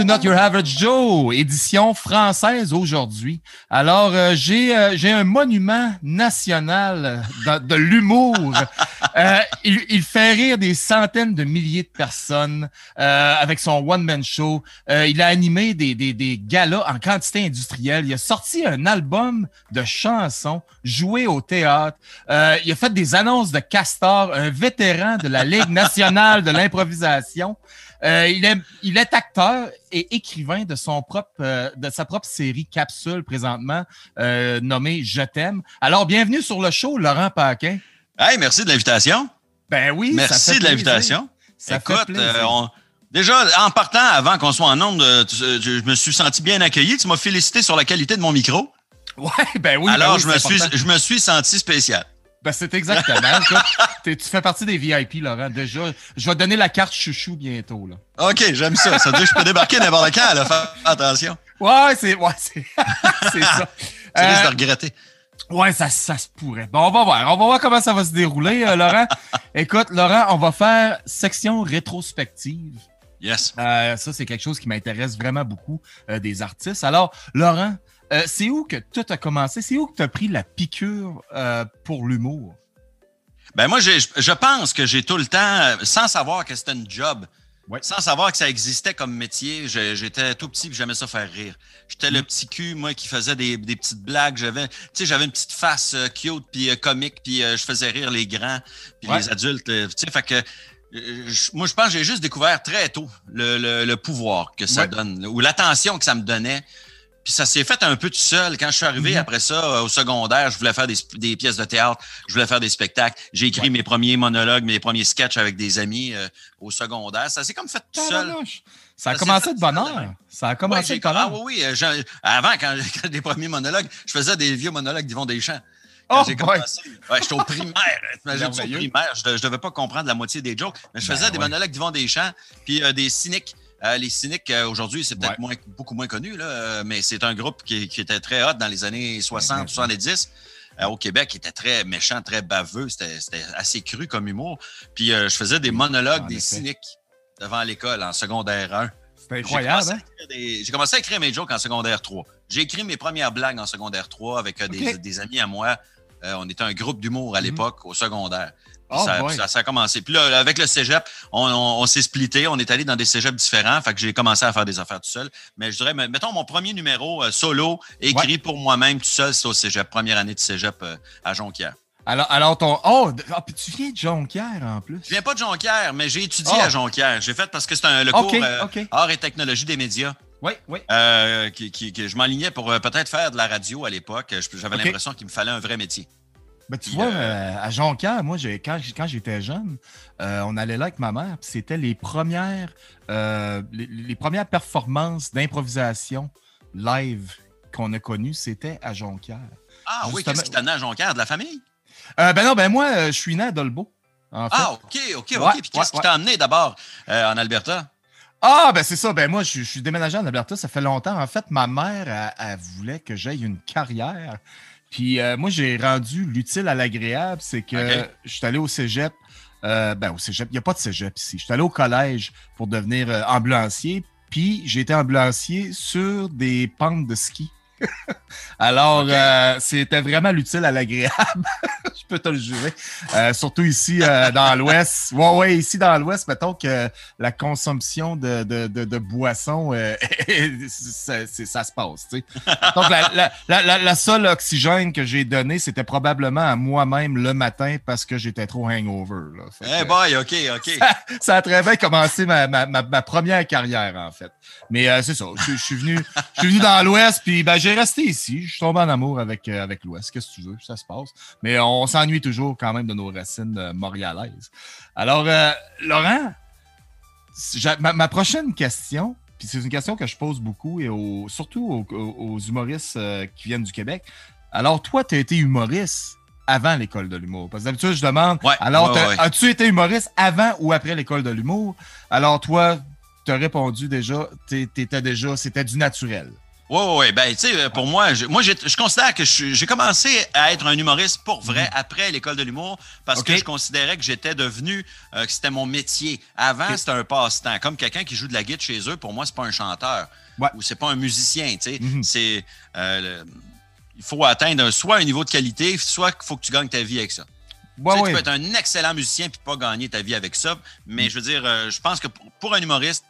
To Not Your Average Joe, édition française aujourd'hui. Alors, euh, j'ai euh, j'ai un monument national de, de l'humour. Euh, il, il, fait rire des centaines de milliers de personnes avec son one-man show. Il a animé des, des, des galas en quantité industrielle. Il a sorti un album de chansons, joué au théâtre. Il a fait des annonces de Castor, un vétéran de la Ligue nationale de l'improvisation. Euh, il, est, il est acteur et écrivain de son propre euh, de sa propre série Capsule présentement euh, nommée Je t'aime. Alors bienvenue sur le show Laurent Paquin. Hey, merci de l'invitation. Ben oui, merci de l'invitation. Écoute, on, déjà en partant avant qu'on soit en onde, je me suis senti bien accueilli. Tu m'as félicité sur la qualité de mon micro. Ouais, ben oui. Alors ben oui, je me suis je me suis senti spécial. Ben, c'est exactement. tu fais partie des VIP, Laurent. Déjà, je vais te donner la carte chouchou bientôt. Là. OK, j'aime ça. Ça veut dire que je peux débarquer n'importe quand. Là. Fais attention. Ouais, c'est ouais, c'est ça. tu euh, risques de regretter. Ouais, ça, ça se pourrait. Bon, on va voir. On va voir comment ça va se dérouler, euh, Laurent. Écoute, Laurent, on va faire section rétrospective. Yes. Euh, ça, c'est quelque chose qui m'intéresse vraiment beaucoup euh, des artistes. Alors, Laurent, euh, c'est où que tout a commencé? C'est où que tu as pris la piqûre euh, pour l'humour? Ben moi, je pense que j'ai tout le temps, sans savoir que c'était une job, ouais. sans savoir que ça existait comme métier, j'étais tout petit et j'aimais ça faire rire. J'étais mmh. le petit cul, moi, qui faisait des, des petites blagues. J'avais, tu sais, j'avais une petite face euh, cute puis euh, comique, puis euh, je faisais rire les grands puis ouais. les adultes. Tu sais, fait que je, moi, je pense que j'ai juste découvert très tôt le, le, le pouvoir que ça ouais. donne, ou l'attention que ça me donnait. Puis ça s'est fait un peu tout seul. Quand je suis arrivé mm -hmm. après ça, euh, au secondaire, je voulais faire des, des, pièces de théâtre, je voulais faire des spectacles. J'ai écrit ouais. mes premiers monologues, mes premiers sketchs avec des amis euh, au secondaire. Ça s'est comme fait tout seul. Ça a ça commencé de bonne heure. Ça a commencé ouais, de. Ah oui, oui. Je, avant, quand, quand des premiers monologues, je faisais des vieux monologues d'Yvon Deschamps. Oh, j'ai commencé. Ouais, j'étais au primaire. Au primaire? Je, je devais pas comprendre la moitié des jokes, mais je faisais ben, des monologues d'Yvon Deschamps, puis euh, des cyniques. Euh, les cyniques, euh, aujourd'hui, c'est peut-être ouais. beaucoup moins connu, là, euh, mais c'est un groupe qui, qui, était très hot dans les années 60, 70. au Québec, qui était très méchant, très baveux. C'était assez cru comme humour. Puis je faisais des monologues, des effet. cyniques devant l'école en secondaire 1. C'était incroyable. J'ai hein? commencé à écrire mes jokes en secondaire 3. J'ai écrit mes premières blagues en secondaire 3 avec okay. des, des, amis à moi. on était un groupe d'humour à l'époque, mm -hmm. au secondaire. Oh ça, ça, ça, a commencé. Puis là, avec le cégep, on, on, on s'est splitté. On est allé dans des cégeps différents. Fait que j'ai commencé à faire des affaires tout seul. Mais je dirais, mettons, mon premier numéro euh, solo, écrit ouais. pour moi-même tout seul, c'est au cégep, première année de cégep euh, à Jonquière. Alors, alors ton. Oh, oh, tu viens de Jonquière en plus. Je viens pas de Jonquière, mais j'ai étudié oh. à Jonquière. J'ai fait parce que c'est le cours okay, euh, okay. Art et technologie des médias. Oui, oui. Qui, qui, qui, je m'enlignais pour peut-être faire de la radio à l'époque. J'avais okay. l'impression qu'il me fallait un vrai métier. Ben, tu vois, euh... à Jonquière, moi, quand, quand j'étais jeune, euh, on allait là avec ma mère, c'était les premières, euh, les, les, premières performances d'improvisation live qu'on a connues, c'était à Jonquière. Ah Justement... oui, qu'est-ce qui t'amenait à Jonquière? De la famille? Euh, ben non, ben moi, je suis né à Dolbeau. En fait. Ah, OK, OK, OK. Ouais, Puis qu'est-ce ouais, qui t'a amené d'abord euh, en Alberta? Ah, ben c'est ça. Ben moi, je, je, suis déménagé en Alberta, ça fait longtemps. En fait, ma mère, elle, elle voulait que j'aille une carrière. Puis euh, moi, j'ai rendu l'utile à l'agréable, c'est que okay. je suis allé au cégep. Euh, ben, au cégep, il n'y a pas de cégep ici. Je suis allé au collège pour devenir euh, ambulancier. Puis j'ai été ambulancier sur des pentes de ski. Alors, okay. euh, c'était vraiment l'utile à l'agréable. je peux te le jurer. Euh, surtout ici euh, dans l'Ouest. Ouais, ouais, ici dans l'Ouest, mettons que la consommation de, de, de, de boissons, ça, ça, se passe. T'sais. Donc, la, la, la, la, seule oxygène que j'ai donné, c'était probablement à moi-même le matin parce que j'étais trop hangover. Là. Fait hey boy, OK, OK. Ça, ça, a très bien commencé ma, ma, ma, ma première carrière, en fait. Mais c'est ça. Je, suis venu, je suis venu dans l'Ouest, puis ben, j'ai resté ici. Je suis tombé en amour avec, euh, avec l'Ouest. Qu'est-ce que tu veux? Ça se passe. Mais on s'ennuie toujours quand même de nos racines euh, montréalaises. Alors, euh, Laurent, ma, ma, prochaine question, puis c'est une question que je pose beaucoup, et surtout aux, aux humoristes qui viennent du Québec. Alors, toi, tu as été humoriste avant l'école de l'humour. Parce que d'habitude, je demande, ouais, alors, ouais, ouais. as-tu été humoriste avant ou après l'école de l'humour? Alors, toi, tu as répondu déjà, déjà, c'était du naturel. Oui, oui, oui. Ben, tu sais, pour moi, je, moi, je considère que j'ai commencé à être un humoriste pour vrai mm-hmm. après l'école de l'humour parce que je considérais que j'étais devenu, euh, que c'était mon métier. Avant, c'était un passe-temps. Comme quelqu'un qui joue de la guitare chez eux, pour moi, c'est pas un chanteur ou c'est pas un musicien, tu sais. Mm-hmm. C'est, euh, il faut atteindre soit un niveau de qualité, soit qu'il faut que tu gagnes ta vie avec ça. tu, peux être un excellent musicien puis pas gagner ta vie avec ça. Mais mm. je veux dire, euh, je pense que pour un humoriste,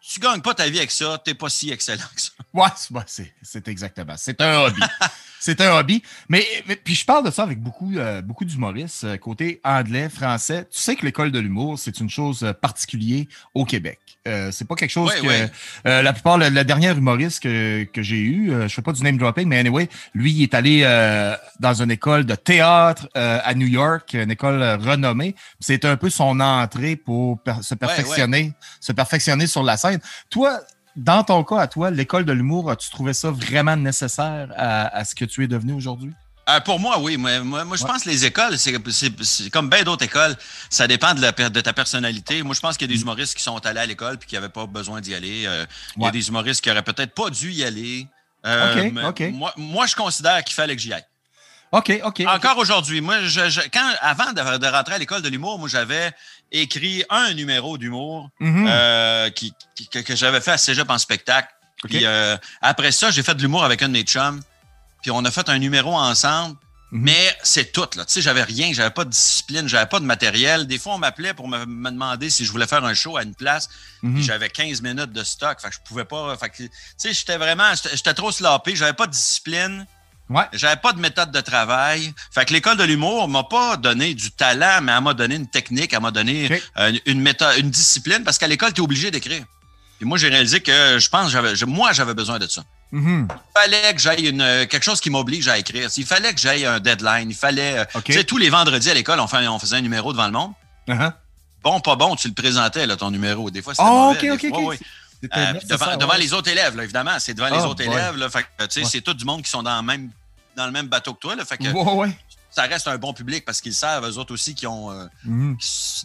tu gagnes pas ta vie avec ça, tu n'es pas si excellent que ça. Ouais, c'est exactement. C'est un hobby. c'est un hobby. Mais, puis je parle de ça avec beaucoup, euh, beaucoup d'humoristes, euh, côté anglais, français. Tu sais que l'école de l'humour, c'est une chose euh, particulière au Québec. Euh, c'est pas quelque chose que la plupart, le, dernier humoriste que, que j'ai eu, je fais pas du name dropping, mais anyway, lui, il est allé dans une école de théâtre à New York, une école renommée. C'est un peu son entrée pour se perfectionner, se perfectionner sur la scène. Toi, dans ton cas, à toi, l'école de l'humour, as-tu trouvé ça vraiment nécessaire à, ce que tu es devenu aujourd'hui? Euh, pour moi, oui. Moi, moi, je pense que les écoles, c'est comme bien d'autres écoles. Ça dépend de, la, de ta personnalité. Moi, je pense qu'il y a des mm. humoristes qui sont allés à l'école et qui n'avaient pas besoin d'y aller. Euh, il y a des humoristes qui n'auraient peut-être pas dû y aller. Euh, moi, moi, je considère qu'il fallait que j'y aille. OK, OK. Encore aujourd'hui. Moi, je, quand, avant de, de rentrer à l'école de l'humour, moi, j'avais écrit un numéro d'humour mhm. euh, qui, que, j'avais fait à Cégep en spectacle. Puis euh, après ça, j'ai fait de l'humour avec un de mes chums. Puis on a fait un numéro ensemble. Mhm. Mais c'est tout, là. Tu sais, j'avais rien, j'avais pas de discipline, j'avais pas de matériel. Des fois, on m'appelait pour me, demander si je voulais faire un show à une place. Mhm. J'avais 15 minutes de stock. Fait que je pouvais pas. Fait tu sais, j'étais vraiment. J'étais trop sloppé, j'avais pas de discipline. Ouais. J'avais pas de méthode de travail. Fait que l'école de l'humour m'a pas donné du talent, mais elle m'a donné une technique, elle m'a donné une méthode, une discipline, parce qu'à l'école, tu es obligé d'écrire. Et moi, j'ai réalisé que je pense que moi, j'avais besoin de ça. Il fallait que j'aille une, euh, quelque chose qui m'oblige à écrire. Il fallait que j'aille un deadline. Il fallait. Euh, tu sais, tous les vendredis à l'école, on, on, faisait un numéro devant le monde. Uh-huh. Bon, pas bon, tu le présentais, là, ton numéro. Des fois, c'était oh, mauvais. OK, OK, euh, devant, les autres élèves, là, évidemment. C'est devant les oh, autres élèves. C'est tout du monde qui sont dans le même, dans le même bateau que toi. Là, fait que, Ça reste un bon public parce qu'ils savent, eux autres aussi, qui ont. Euh, mhm.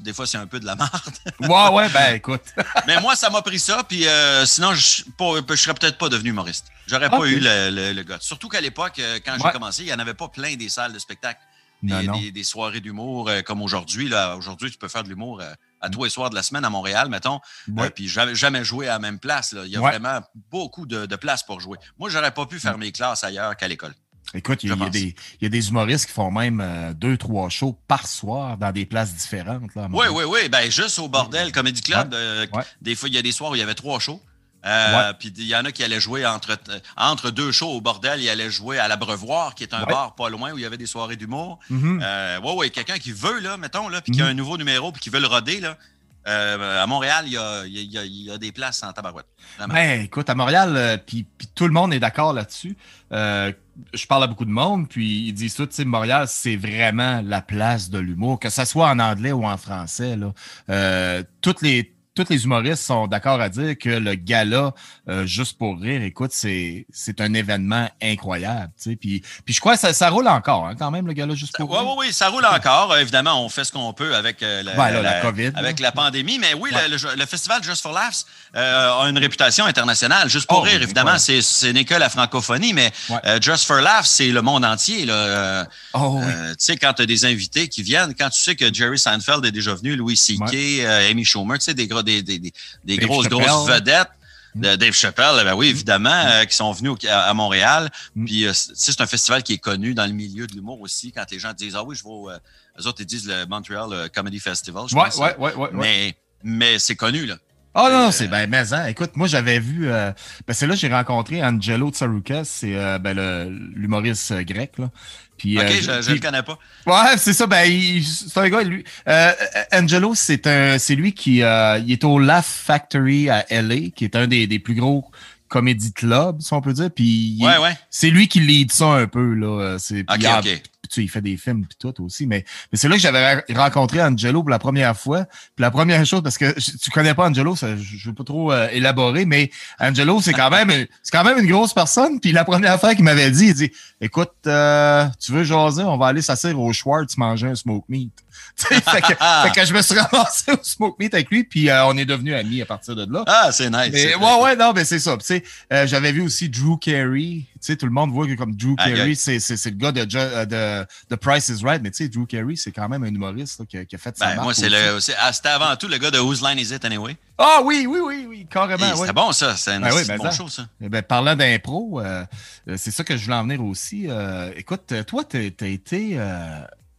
des fois, c'est un peu de la merde. ouais, ouais, ben écoute. Mais moi, ça m'a pris ça. Puis euh, sinon, je ne serais peut-être pas devenu humoriste. J'aurais pas eu le, le, gars. Surtout qu'à l'époque, quand j'ai commencé, il n'y en avait pas plein des salles de spectacle. Des, des, soirées d'humour comme aujourd'hui. Aujourd'hui, tu peux faire de l'humour à tous les soirs de la semaine à Montréal, mettons. Euh, puis jamais, jamais joué à la même place. Il y a vraiment beaucoup de, de place pour jouer. Moi, j'aurais pas pu faire mes classes ailleurs qu'à l'école. Écoute, il y, a des humoristes qui font même euh, deux, trois shows par soir dans des places différentes. oui, oui, oui. Ben, juste au Bordel Comedy Club, euh, des fois, il y a des soirs où il y avait trois shows. Euh, puis il y en a qui allaient jouer entre, entre deux shows au bordel, ils allaient jouer à l'Abreuvoir, qui est un bar pas loin où il y avait des soirées d'humour. Mm ouais, quelqu'un qui veut, là, mettons, là, puis qui a mhm. un nouveau numéro, puis qui veut le roder, là. Euh, à Montréal, il y, a, il, y a, des places en tabarouette. Ben, écoute, à Montréal, puis, tout le monde est d'accord là-dessus. Je parle à beaucoup de monde, puis ils disent tout, tu sais, Montréal, c'est vraiment la place de l'humour, que ce soit en anglais ou en français. Là. toutes les tous les humoristes sont d'accord à dire que le gala, euh, juste pour rire, écoute, c'est, c'est un événement incroyable. Tu sais. Puis, puis je crois que ça, ça roule encore, hein, quand même, le gala juste pour rire. Oui, oui, oui, ça roule encore. évidemment, on fait ce qu'on peut avec, euh, la, COVID, avec la pandémie. Mais oui, le, festival Just for Laughs euh, a une réputation internationale. Juste pour oh, rire, évidemment, c'est, ce n'est que la francophonie, mais Just for Laughs, c'est le monde entier. Là. Oh, tu sais, quand tu as des invités qui viennent, quand tu sais que Jerry Seinfeld est déjà venu, Louis C.K., Amy Schumer, tu sais, des gros des, grosses, grosses vedettes. De Dave Chappelle, ben oui, évidemment, mm. euh, qui sont venus à, Montréal. Mm. Puis, euh, c'est un festival qui est connu dans le milieu de l'humour aussi. Quand les gens disent Ah oui, je vais. Euh, eux autres, ils disent le Montreal Comedy Festival. Je ouais, ouais, ouais, ouais, Mais, mais c'est connu, là. Ah oh, non, c'est ben mais hein, écoute, moi j'avais vu ben c'est là que j'ai rencontré Angelo Tsaroukas, c'est ben, l'humoriste grec là. Puis, ok, euh, je ne le connais pas. Ouais, c'est ça. Ben, c'est un gars. Lui, euh, Angelo, c'est un, c'est lui qui euh, il est au Laugh Factory à LA, qui est un des, des plus gros comédie clubs, si on peut dire. Puis ouais, ouais. c'est lui qui lead ça un peu là. C'est okay, okay tu il fait des films puis tout aussi. Mais, mais c'est là que j'avais rencontré Angelo pour la première fois. Puis la première chose, parce que tu connais pas Angelo, ça, je veux pas trop euh, élaborer, mais Angelo, c'est quand même c'est quand même une grosse personne. Puis la première fois qu'il m'avait dit, il dit Écoute, euh, tu veux jaser, on va aller s'asseoir au Schwartz manger un smoke meat. fait, que, fait, que, je me suis ramassé au Smoke Meat avec lui, puis euh, on est devenus amis à partir de là. Ah, c'est nice. Mais, ouais, ouais, non, mais c'est ça. Tu sais, euh, j'avais vu aussi Drew Carey. Tu sais, tout le monde voit que comme Drew Carey, c'est le gars de, euh, de, de, Price is Right, mais tu sais, Drew Carey, c'est quand même un humoriste là, qui, a, qui, a, fait sa ben, Moi, c'est le, ah, c'était avant tout le gars de Whose Line Is It Anyway? Ah oui, oui, oui, oui, carrément. Hey, c'était bon, ça. C'est ben oui, ben bon show, ça. Eh ben, parlant d'impro, euh, c'est ça que je voulais en venir aussi. Écoute, toi, tu as, été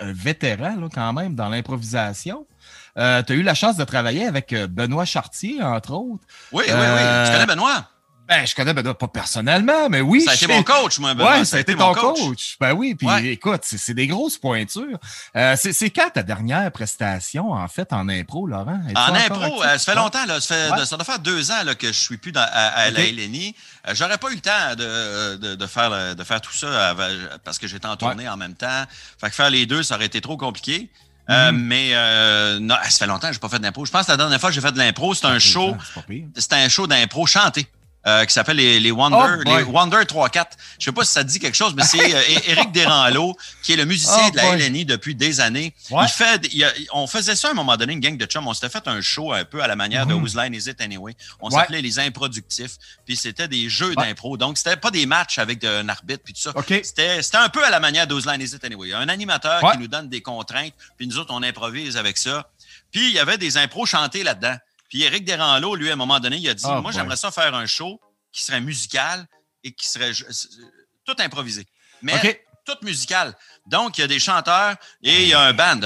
un vétéran là, quand même dans l'improvisation. tu as eu la chance de travailler avec Benoît Chartier, entre autres. Oui, oui, oui. Tu connais Benoît? Ben, je connais Benoît, pas personnellement, mais oui. Ça a été mon coach, moi, Benoît. Ouais, ça, a été, ton coach. Ben oui, puis écoute, c'est des grosses pointures. Euh, c'est quand ta dernière prestation, en fait, en impro, Laurent? En impro, euh, ça fait longtemps, là, ça, fait, ça doit faire deux ans là, que je suis plus dans, à, la LNI. Euh, j'aurais pas eu le temps de, de, de, faire, de faire tout ça parce que j'étais en tournée en même temps. Fait que faire les deux, ça aurait été trop compliqué. Euh, mm-hmm. mais euh, non, ça fait longtemps que je n'ai pas fait d'impro. Je pense que la dernière fois que j'ai fait de l'impro, c'était un show. C'était un show d'impro chanté. Euh, qui s'appelle les, les Wonder, oh, les Wonder 3-4. Je sais pas si ça dit quelque chose, mais c'est euh, Éric Desranleau, qui est le musicien oh, de la LNI depuis des années. Il fait, on faisait ça à un moment donné, une gang de chums. On s'était fait un show un peu à la manière de mm-hmm. Whose Line Is It Anyway. On s'appelait les improductifs. Puis c'était des jeux d'impro. Donc, c'était pas des matchs avec un arbitre puis tout ça. C'était un peu à la manière de Whose Line Is It Anyway. Un animateur qui nous donne des contraintes, puis nous autres, on improvise avec ça. Puis il y avait des impros chantés là-dedans. Puis Éric Desranleau, lui, à un moment donné, il a dit ah, Moi, j'aimerais ça faire un show qui serait musical et qui serait tout improvisé. Mais tout musical. Donc, il y a des chanteurs et il y a un band.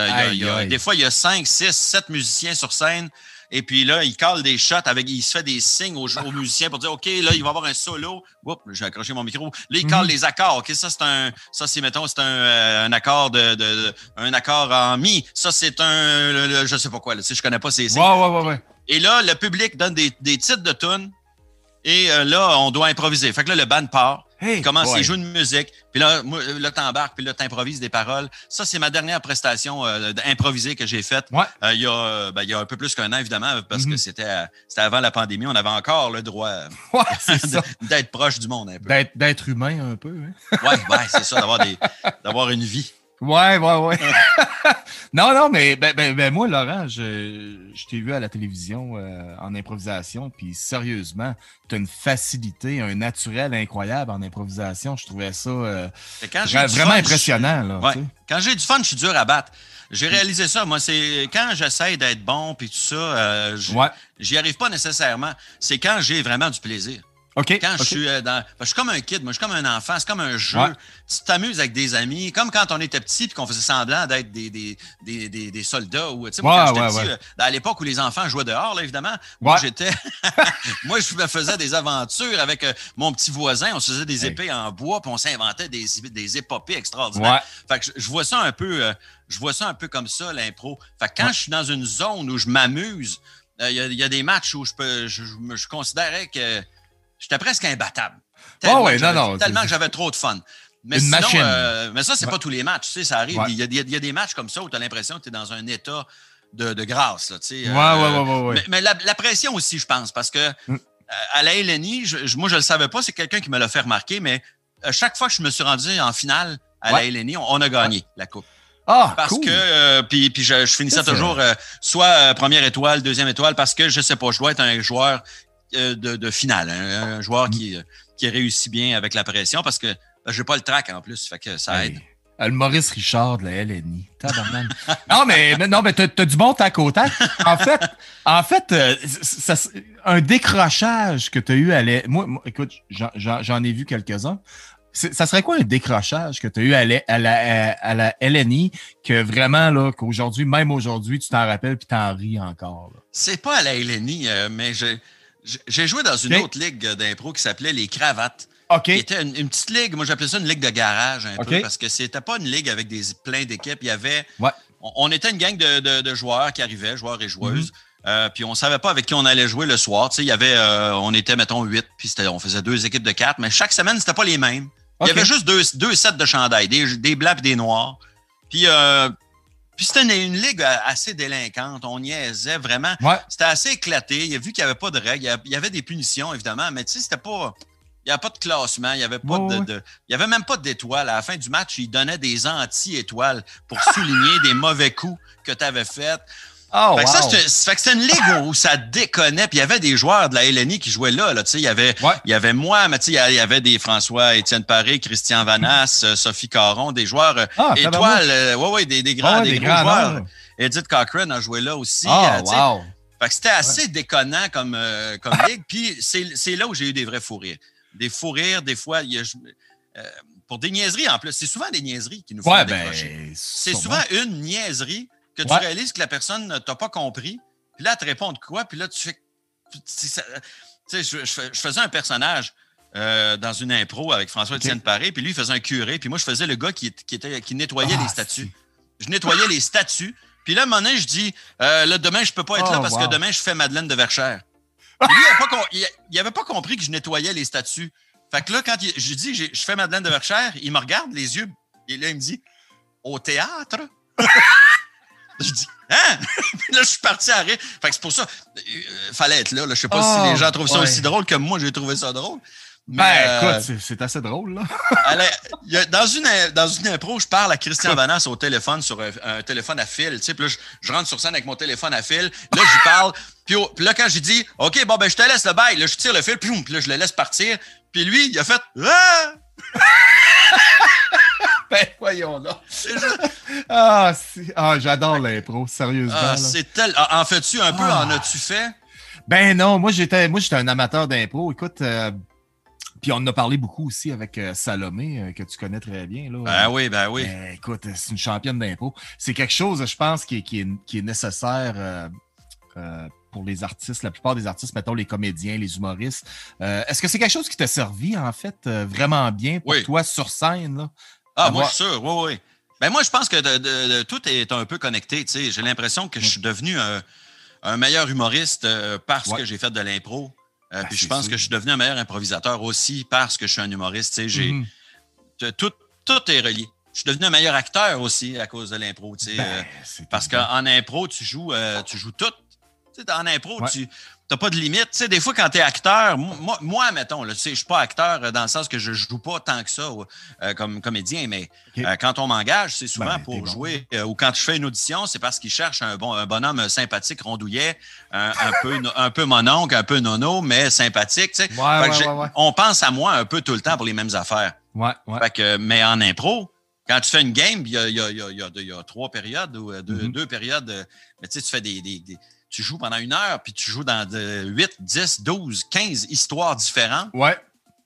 des fois, il y a 5, 6, 7 musiciens sur scène. Et puis là, il cale des shots avec, il se fait des signes aux, musiciens pour dire, OK, là, il va y avoir un solo. Oups, j'ai accroché mon micro. Là, il cale les mhm. accords. OK, ça, c'est un, ça, c'est, mettons, c'est un, euh, un accord de, un accord en mi. Ça, c'est un, je sais pas quoi, là, tu sais, je connais pas ces signes. Ouais, ouais, ouais, Et là, le public donne des, des titres de tunes et euh, là, on doit improviser. Fait que là, le band part. il commence, il joue une musique. Puis là, là, t'embarques, puis là, t'improvises des paroles. Ça, c'est ma dernière prestation euh, improvisée que j'ai faite. Euh, il, y a, ben, il y a un peu plus qu'un an, évidemment, parce que mhm. c'était, c'était avant la pandémie. On avait encore le droit d'être proche du monde un peu. D'être, humain un peu. Hein? ouais, ouais, c'est ça, d'avoir, des, d'avoir une vie. Ouais, ouais, ouais. non, non, mais ben, ben, ben, moi, Laurent, je, je t'ai vu à la télévision euh, en improvisation, puis sérieusement, tu as une facilité, un naturel incroyable en improvisation. Je trouvais ça euh, vraiment impressionnant. Là, ouais. Quand j'ai du fun, je suis dur à battre. J'ai réalisé ça. Moi, c'est quand j'essaie d'être bon, puis tout ça, euh, j'y arrive pas nécessairement. C'est quand j'ai vraiment du plaisir. Quand je suis euh, dans. Je suis comme un kid, moi, je suis comme un enfant, c'est comme un jeu. Tu t'amuses avec des amis, comme quand on était petit et qu'on faisait semblant d'être des, des, des, des, soldats. Ou, moi, quand petit, euh, à l'époque où les enfants jouaient dehors, là, évidemment, moi, j'étais. moi, je me faisais des aventures avec euh, mon petit voisin. On se faisait des épées en bois, puis on s'inventait des, des épopées extraordinaires. Fait que je, vois ça un peu. je vois ça un peu comme ça, l'impro. Fait que quand je suis dans une zone où je m'amuse, il y, y, a des matchs où je peux. je, je considérais que J'étais presque imbattable. Tellement, oh ouais, non, non, tellement que j'avais trop de fun. Mais, sinon, euh, mais ça, c'est pas tous les matchs. Tu sais, ça arrive. Il, y a, il, y a, des matchs comme ça où tu as l'impression que tu es dans un état de, de grâce. Là, tu sais, ouais, euh, ouais, ouais, Mais, mais la, la, pression aussi, je pense, parce que mm. à la LNI, je, moi, je le savais pas, c'est quelqu'un qui me l'a fait remarquer, mais chaque fois que je me suis rendu en finale à la LNI, on, a gagné la Coupe. Ah, parce que euh, puis, puis je, je finissais toujours soit première étoile, deuxième étoile, parce que je sais pas, je dois être un joueur euh, de, finale. Un, joueur qui, qui réussit bien avec la pression parce que ben, je n'ai pas le track en plus, fait que ça aide. Le Maurice Richard de la LNI. non, mais, non, mais t'as, as du bon tac au tac. En fait, en fait euh, un décrochage que tu as eu à la... Moi, écoute, j'en, ai vu quelques-uns. ça serait quoi un décrochage que tu as eu à la, à, la, LNI que vraiment, là, qu'aujourd'hui, même aujourd'hui, tu t'en rappelles puis t'en ris encore? C'est pas à la LNI, euh, mais j'ai j'ai joué dans une autre ligue d'impro qui s'appelait les Cravates. OK. Qui était une, petite ligue, moi j'appelais ça une ligue de garage un peu, parce que c'était pas une ligue avec des plein d'équipes. Il y avait. On, était une gang de, joueurs qui arrivaient, joueurs et joueuses. Mm-hmm. Euh, puis on savait pas avec qui on allait jouer le soir. Tu sais, il y avait, euh, on était, mettons, huit, puis on faisait deux équipes de quatre, mais chaque semaine, c'était pas les mêmes. Il y avait juste deux, deux sets de chandails, des, des blancs et des noirs. Puis euh, puis c'était une, ligue euh, assez délinquante. On niaisait vraiment. C'était assez éclaté. Il a vu qu'il n'y avait pas de règles. Il y avait des punitions, évidemment, mais tu sais, c'était pas. Il n'y avait pas de classement, il n'y avait, pas de, il y avait même pas d'étoiles. À la fin du match, il donnait des anti-étoiles pour souligner des mauvais coups que tu avais faits. Oh, fait, que c'était une ligue où ça déconnait. Puis il y avait des joueurs de la LNI qui jouaient là. là il, y avait, il y avait moi, mais il y avait des François, Étienne Paré, Christian Vanas, euh, Sophie Caron, des joueurs euh, ah, étoiles. Euh, ouais, ouais, des, des grands, des, gros joueurs. Edith Cochrane a joué là aussi. Oh, wow. Fait que c'était assez déconnant comme, comme ligue. Puis c'est là où j'ai eu des vrais fous rires. Des fous rires, des fois, il y a, pour des niaiseries en plus. C'est souvent des niaiseries qui nous font décrocher. Ben, c'est souvent une niaiserie que tu réalises que la personne ne t'a pas compris. Puis là, elle te répond de quoi? Puis là, tu fais. Tu sais, je, faisais un personnage euh, dans une impro avec François-Étienne Paré, puis lui, il faisait un curé, puis moi, je faisais le gars qui, était, qui nettoyait les ah, statues. Je nettoyais les statues. Puis là, à un moment donné, je dis, euh, là, demain, je peux pas être là oh, parce que demain, je fais Madeleine de Verchères. lui, il n'avait pas, compris que je nettoyais les statues. Fait que là, quand je dis, je fais Madeleine de Verchères, il me regarde les yeux, et là, il me dit, au théâtre? Je dis, hein? là, je suis parti à rire. Fait que c'est pour ça, il euh, fallait être là. Je sais pas si les gens trouvent ça aussi drôle que moi, j'ai trouvé ça drôle. Mais, ben, écoute, c'est assez drôle, là. dans, une, dans une impro, je parle à Christian Vanas au téléphone, sur un, téléphone à fil. Tu sais, puis là, je, rentre sur scène avec mon téléphone à fil. Là, j'y parle. Puis, là, quand j'ai dit, OK, bon, ben, je te laisse le bail, là, je tire le fil, puis là, je le laisse partir. Puis lui, il a fait, ah! ben, voyons là. ah, ah j'adore l'impro, sérieusement. Ah, c'est tel... Ah, en fais-tu un peu? En ah. as-tu fait? Ben non, moi j'étais moi j'étais un amateur d'impro. Écoute, euh, puis on en a parlé beaucoup aussi avec euh, Salomé, euh, que tu connais très bien. Là. Ben oui, ben oui. Ben, écoute, c'est une championne d'impro. C'est quelque chose, je pense, qui est, qui est, qui est nécessaire pour les artistes, la plupart des artistes, mettons les comédiens, les humoristes. Est-ce que c'est quelque chose qui t'a servi, en fait, vraiment bien pour toi sur scène? Là? Ah, moi, je suis sûr, oui, oui. Ben, moi, je pense que tout est un peu connecté. J'ai l'impression que je suis devenu un, meilleur humoriste euh, parce que j'ai fait de l'impro. Euh, ben, puis je pense que je suis devenu un meilleur improvisateur aussi parce que je suis un humoriste. J'ai, mm-hmm. tout, tout est relié. Je suis devenu un meilleur acteur aussi à cause de l'impro. Ben, euh, parce qu'en impro, tu joues, tu joues tout. en impro, tu T'as pas de limite. Tu sais, des fois, quand tu es acteur, moi, moi mettons, je ne suis pas acteur euh, dans le sens que je joue pas tant que ça euh, comme comédien, mais euh, quand on m'engage, c'est souvent ben, pour jouer. ou quand je fais une audition, c'est parce qu'ils cherchent un, bon, un bonhomme sympathique, rondouillet, un, peu, un peu mononcle, un peu nono, mais sympathique. Tu sais. on pense à moi un peu tout le temps pour les mêmes affaires. Fait que, mais en impro, quand tu fais une game, il y a, y, a, y, a, trois périodes ou deux, mm-hmm. périodes. Mais tu sais, tu fais des tu joues pendant une heure, puis tu joues dans de 8, 10, 12, 15 histoires différentes. Ouais.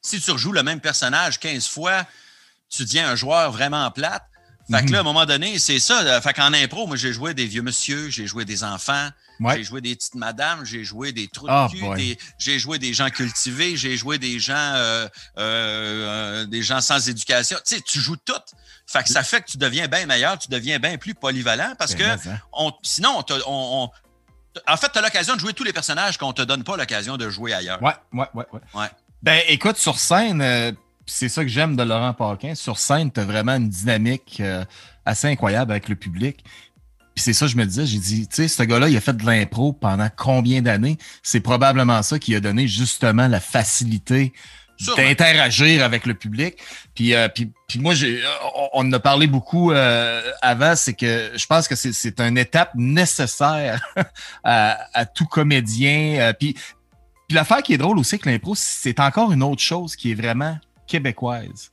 Si tu rejoues le même personnage 15 fois, tu deviens un joueur vraiment plate. Fait que mhm. là, à un moment donné, c'est ça. Fait qu'en impro, moi, j'ai joué des vieux monsieur, j'ai joué des enfants, j'ai joué des petites madames, j'ai joué des trous de ah, cul, j'ai joué des gens cultivés, j'ai joué des gens, euh, euh, euh, des gens sans éducation. Tu sais, tu joues tout. Fait que ça fait que tu deviens bien meilleur, tu deviens bien plus polyvalent parce ben, que on, sinon, on, en fait, tu as l'occasion de jouer tous les personnages qu'on ne te donne pas l'occasion de jouer ailleurs. Ouais, ouais, ouais. ouais. Ben, écoute, sur scène, euh, c'est ça que j'aime de Laurent Paquin. Sur scène, tu as vraiment une dynamique euh, assez incroyable avec le public. Puis c'est ça que je me disais, j'ai dit, tu sais, ce gars-là, il a fait de l'impro pendant combien d'années? C'est probablement ça qui a donné justement la facilité d'interagir avec le public. Puis, euh, puis, puis moi, j'ai, on en a parlé beaucoup euh, avant, c'est que je pense que c'est une étape nécessaire à, tout comédien. Euh, puis, puis l'affaire qui est drôle aussi avec l'impro, c'est encore une autre chose qui est vraiment québécoise.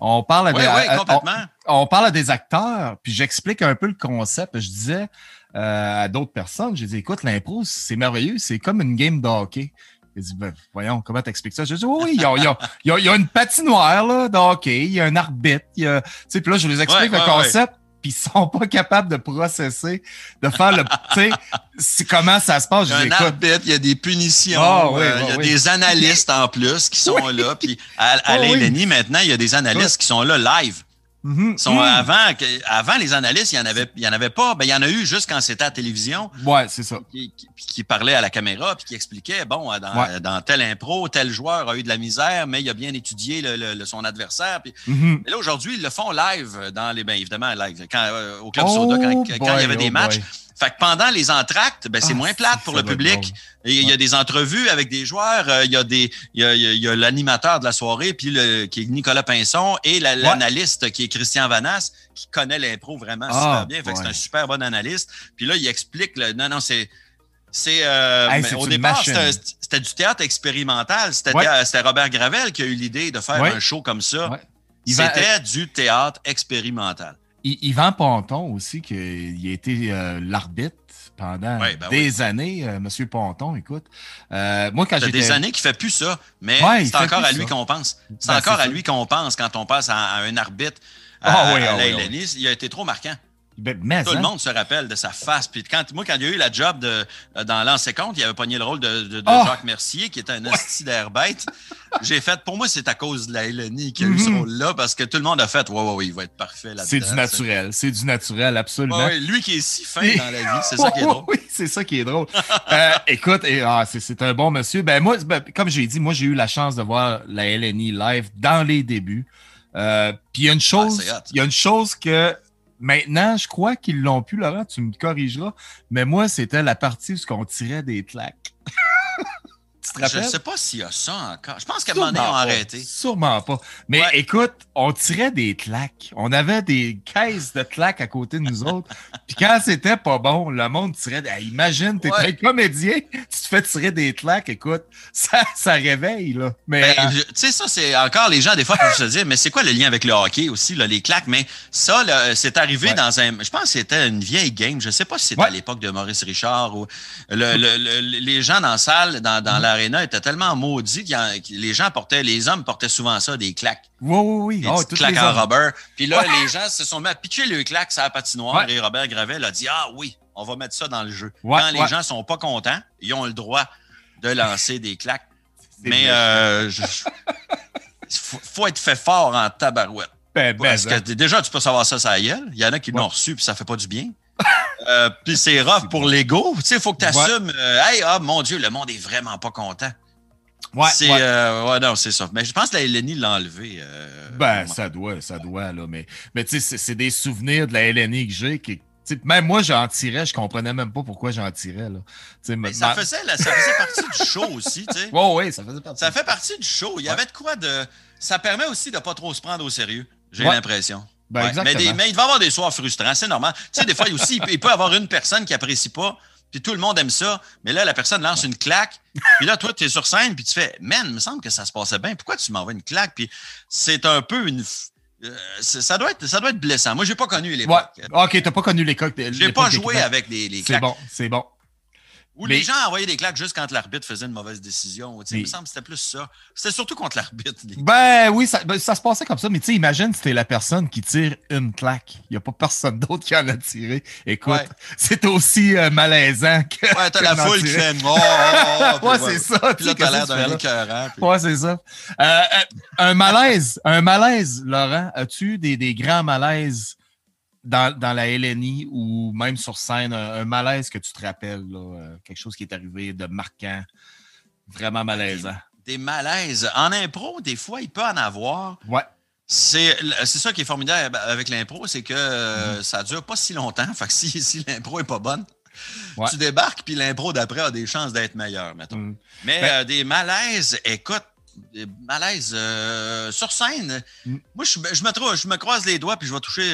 On parle à, des, on, parle à des acteurs, puis j'explique un peu le concept. Je disais à d'autres personnes, j'ai dit, écoute, l'impro, c'est merveilleux, c'est comme une game de hockey. Il dit, ben, voyons, comment t'expliques ça? Je dis, oui, il y a, y, a, y a, une patinoire, là, de il y a un arbitre, il y a, tu sais, puis là, je les explique le concept, puis ils sont pas capables de processer, de faire le, tu sais, comment ça se passe? Il y a un arbitre, il y a des punitions, ah, euh, il y a des analystes en plus qui sont là, puis à, à oh, maintenant, il y a des analystes qui sont là live. Mhm. sont, mhm. avant, avant, les analystes, il n'y en, avait, il y en avait pas. Ben, il y en a eu juste quand c'était à la télévision. Ouais, c'est ça. Qui, qui, parlait à la caméra puis qui expliquait bon, dans, dans, tel impro, tel joueur a eu de la misère, mais il a bien étudié le, son adversaire. Puis, mhm. là, aujourd'hui, ils le font live dans les. Bien évidemment, live. Quand, euh, au Club Soda, quand, oh il y avait des matchs. Fait que pendant les entractes, ben, c'est Ah, moins plate pour le public. Il y a des entrevues avec des joueurs, euh, il y a des, il y a, l'animateur de la soirée, puis le, qui est Nicolas Pinson, et la- l'analyste qui est Christian Vanas, qui connaît l'impro vraiment Ah, super bien. Fait que c'est un super bon analyste. Puis là, il explique, le, non, non, c'est, c'est, euh, Hey, c'est au départ, c'était, du théâtre expérimental. C'était, Ouais. Robert Gravel qui a eu l'idée de faire Ouais. un show comme ça. Ouais. C'était du théâtre expérimental. Yvan Ponton aussi, qui il a été euh, l'arbitre pendant Ouais, ben des années, euh, Monsieur Ponton, écoute. Euh, moi, quand j'étais... des années qu'il fait plus ça, mais Ouais, il c'est encore à lui qu'on pense. C'est Ben, encore à ça. lui qu'on pense quand on passe à, à un arbitre à, Ah oui, à ah oui, ah. Il a été trop marquant. Ben, mais, Tout le hein, monde se rappelle de sa face. Puis quand, moi, quand il y a eu la job de, dans l'ancien compte, il avait pogné le rôle de, de- de Oh! Jacques Mercier, qui était un d'air bête. J'ai fait, pour moi, c'est à cause de la LNI qu'il a eu ce Mhm. rôle-là, parce que tout le monde a fait, ouais, ouais, ouais, il va être parfait là-dedans. C'est du naturel, c'est du naturel, absolument. Ouais, lui qui est si fin dans la vie, c'est ça qui est drôle. Oui, c'est ça qui est drôle. Euh, écoute, et, ah, c'est, un bon monsieur. Ben moi, ben, comme j'ai dit, moi j'ai eu la chance de voir la LNI live dans les débuts. Euh, Puis il y a une chose, Ah, hot. il y a une chose que maintenant, je crois qu'ils l'ont pu, Laurent, tu me corrigeras. Mais moi, c'était la partie où on tirait des claques. Je ne sais pas s'il y a ça encore. Je pense qu'à un moment donné, ils ont Sûrement pas. arrêté. Sûrement pas. Mais Ouais. écoute, on tirait des claques. On avait des caisses de claques à côté de nous autres. Puis quand c'était pas bon, le monde tirait. Hey, imagine, t'es Ouais. un comédien, tu te fais tirer des claques. Écoute, ça, ça réveille, là. Mais Ben, euh, tu sais, ça, c'est encore les gens, des fois, peuvent se dire, mais c'est quoi le lien avec le hockey aussi, là, les claques? Mais ça, là, c'est arrivé Ouais. dans un. Je pense que c'était une vieille game. Je ne sais pas si c'était à l'époque de Maurice Richard ou. le- le- le- les gens dans la salle, dans, Mm-hmm. dans l'aréna, étaient tellement maudits que les gens portaient, les hommes portaient souvent ça, des claques. oui, oui, Des oui. Oh, petites toutes claques en rubber. Puis là, Ouais. les gens se sont mis à pitcher le claques sur la patinoire Ouais. et Robert Gravel a dit Ah oui, on va mettre ça dans le jeu. Ouais, Quand les gens sont pas contents, ils ont le droit de lancer des claques. Mais euh, je- faut, faut être fait fort en tabarouette. Ben, ben, Parce que hein. déjà, tu peux savoir ça, ça gueule. Il y en a qui l'ont reçu puis ça fait pas du bien. Euh, puis c'est rough pour l'ego. Tu sais, il faut que tu assumes. hey, ah, mon Dieu, le monde est vraiment pas content. Ouais, c'est, ouais. euh, ouais, non, c'est ça. Mais je pense que la LNI l'a enlevé. euh, Ben, ça doit, ça doit, là. Mais, mais tu sais, c'est- des souvenirs de la LNI que j'ai qui. Même moi, j'en tirais, je comprenais même pas pourquoi j'en tirais. Là. Mais ça ma- faisait, ça faisait partie du show aussi, tu sais. Ouais, ouais, ça faisait partie. Ça fait partie du show. Il y Ouais. avait de quoi de. Ça permet aussi de pas trop se prendre au sérieux. J'ai Ouais. l'impression. Ben, Ouais. Mais, des- mais il va y avoir des soirs frustrants, c'est normal. Tu sais, des fois, il, aussi, il peut- y avoir une personne qui apprécie pas, puis tout le monde aime ça, mais là, la personne lance une claque, puis là, toi, tu es sur scène, puis tu fais Man, il me semble que ça se passait bien, pourquoi tu m'envoies une claque? Puis c'est un peu une. euh, ça, doit être, ça doit être blessant. Moi, j'ai pas connu Ouais. l'époque. Ok, t'as pas connu l'époque. J'ai pas joué avec les, les C'est bon, c'est bon. Ou Mais- les gens envoyaient des claques juste quand l'arbitre faisait une mauvaise décision. Il me semble que c'était plus ça. C'était surtout contre l'arbitre. les- Ben oui, ça, ben, ça se passait comme ça, mais tu sais, imagine si t'es la personne qui tire une claque. Il n'y a pas personne d'autre qui en a tiré. Écoute, Ouais. c'est aussi euh, malaisant que. Ouais, t'as la foule qui fait Oh, oh, oh, Ouais, ouais. c'est ça. Puis là, t'as l'air d'un écœurant. puis- Ouais, c'est ça. Euh, euh, un malaise, un malaise, Laurent. As-tu eu des, des grands malaises dans, dans la LNI ou même sur scène? Un, un malaise que tu te rappelles, là, euh, quelque chose qui est arrivé de marquant, vraiment malaisant. Des malaises. En impro, des fois, il peut en avoir. Ouais. C'est c'est ça qui est formidable avec l'impro, c'est que Mm-hmm. euh, ça dure pas si longtemps. Fait que si, si l'impro est pas bonne, Ouais. tu débarques, puis l'impro d'après a des chances d'être meilleure, mettons. Mm. Mais Ben- euh, des malaises, écoute, des malaises euh, sur scène. Mm. Moi, je, je me trou- je me croise les doigts puis je vais toucher,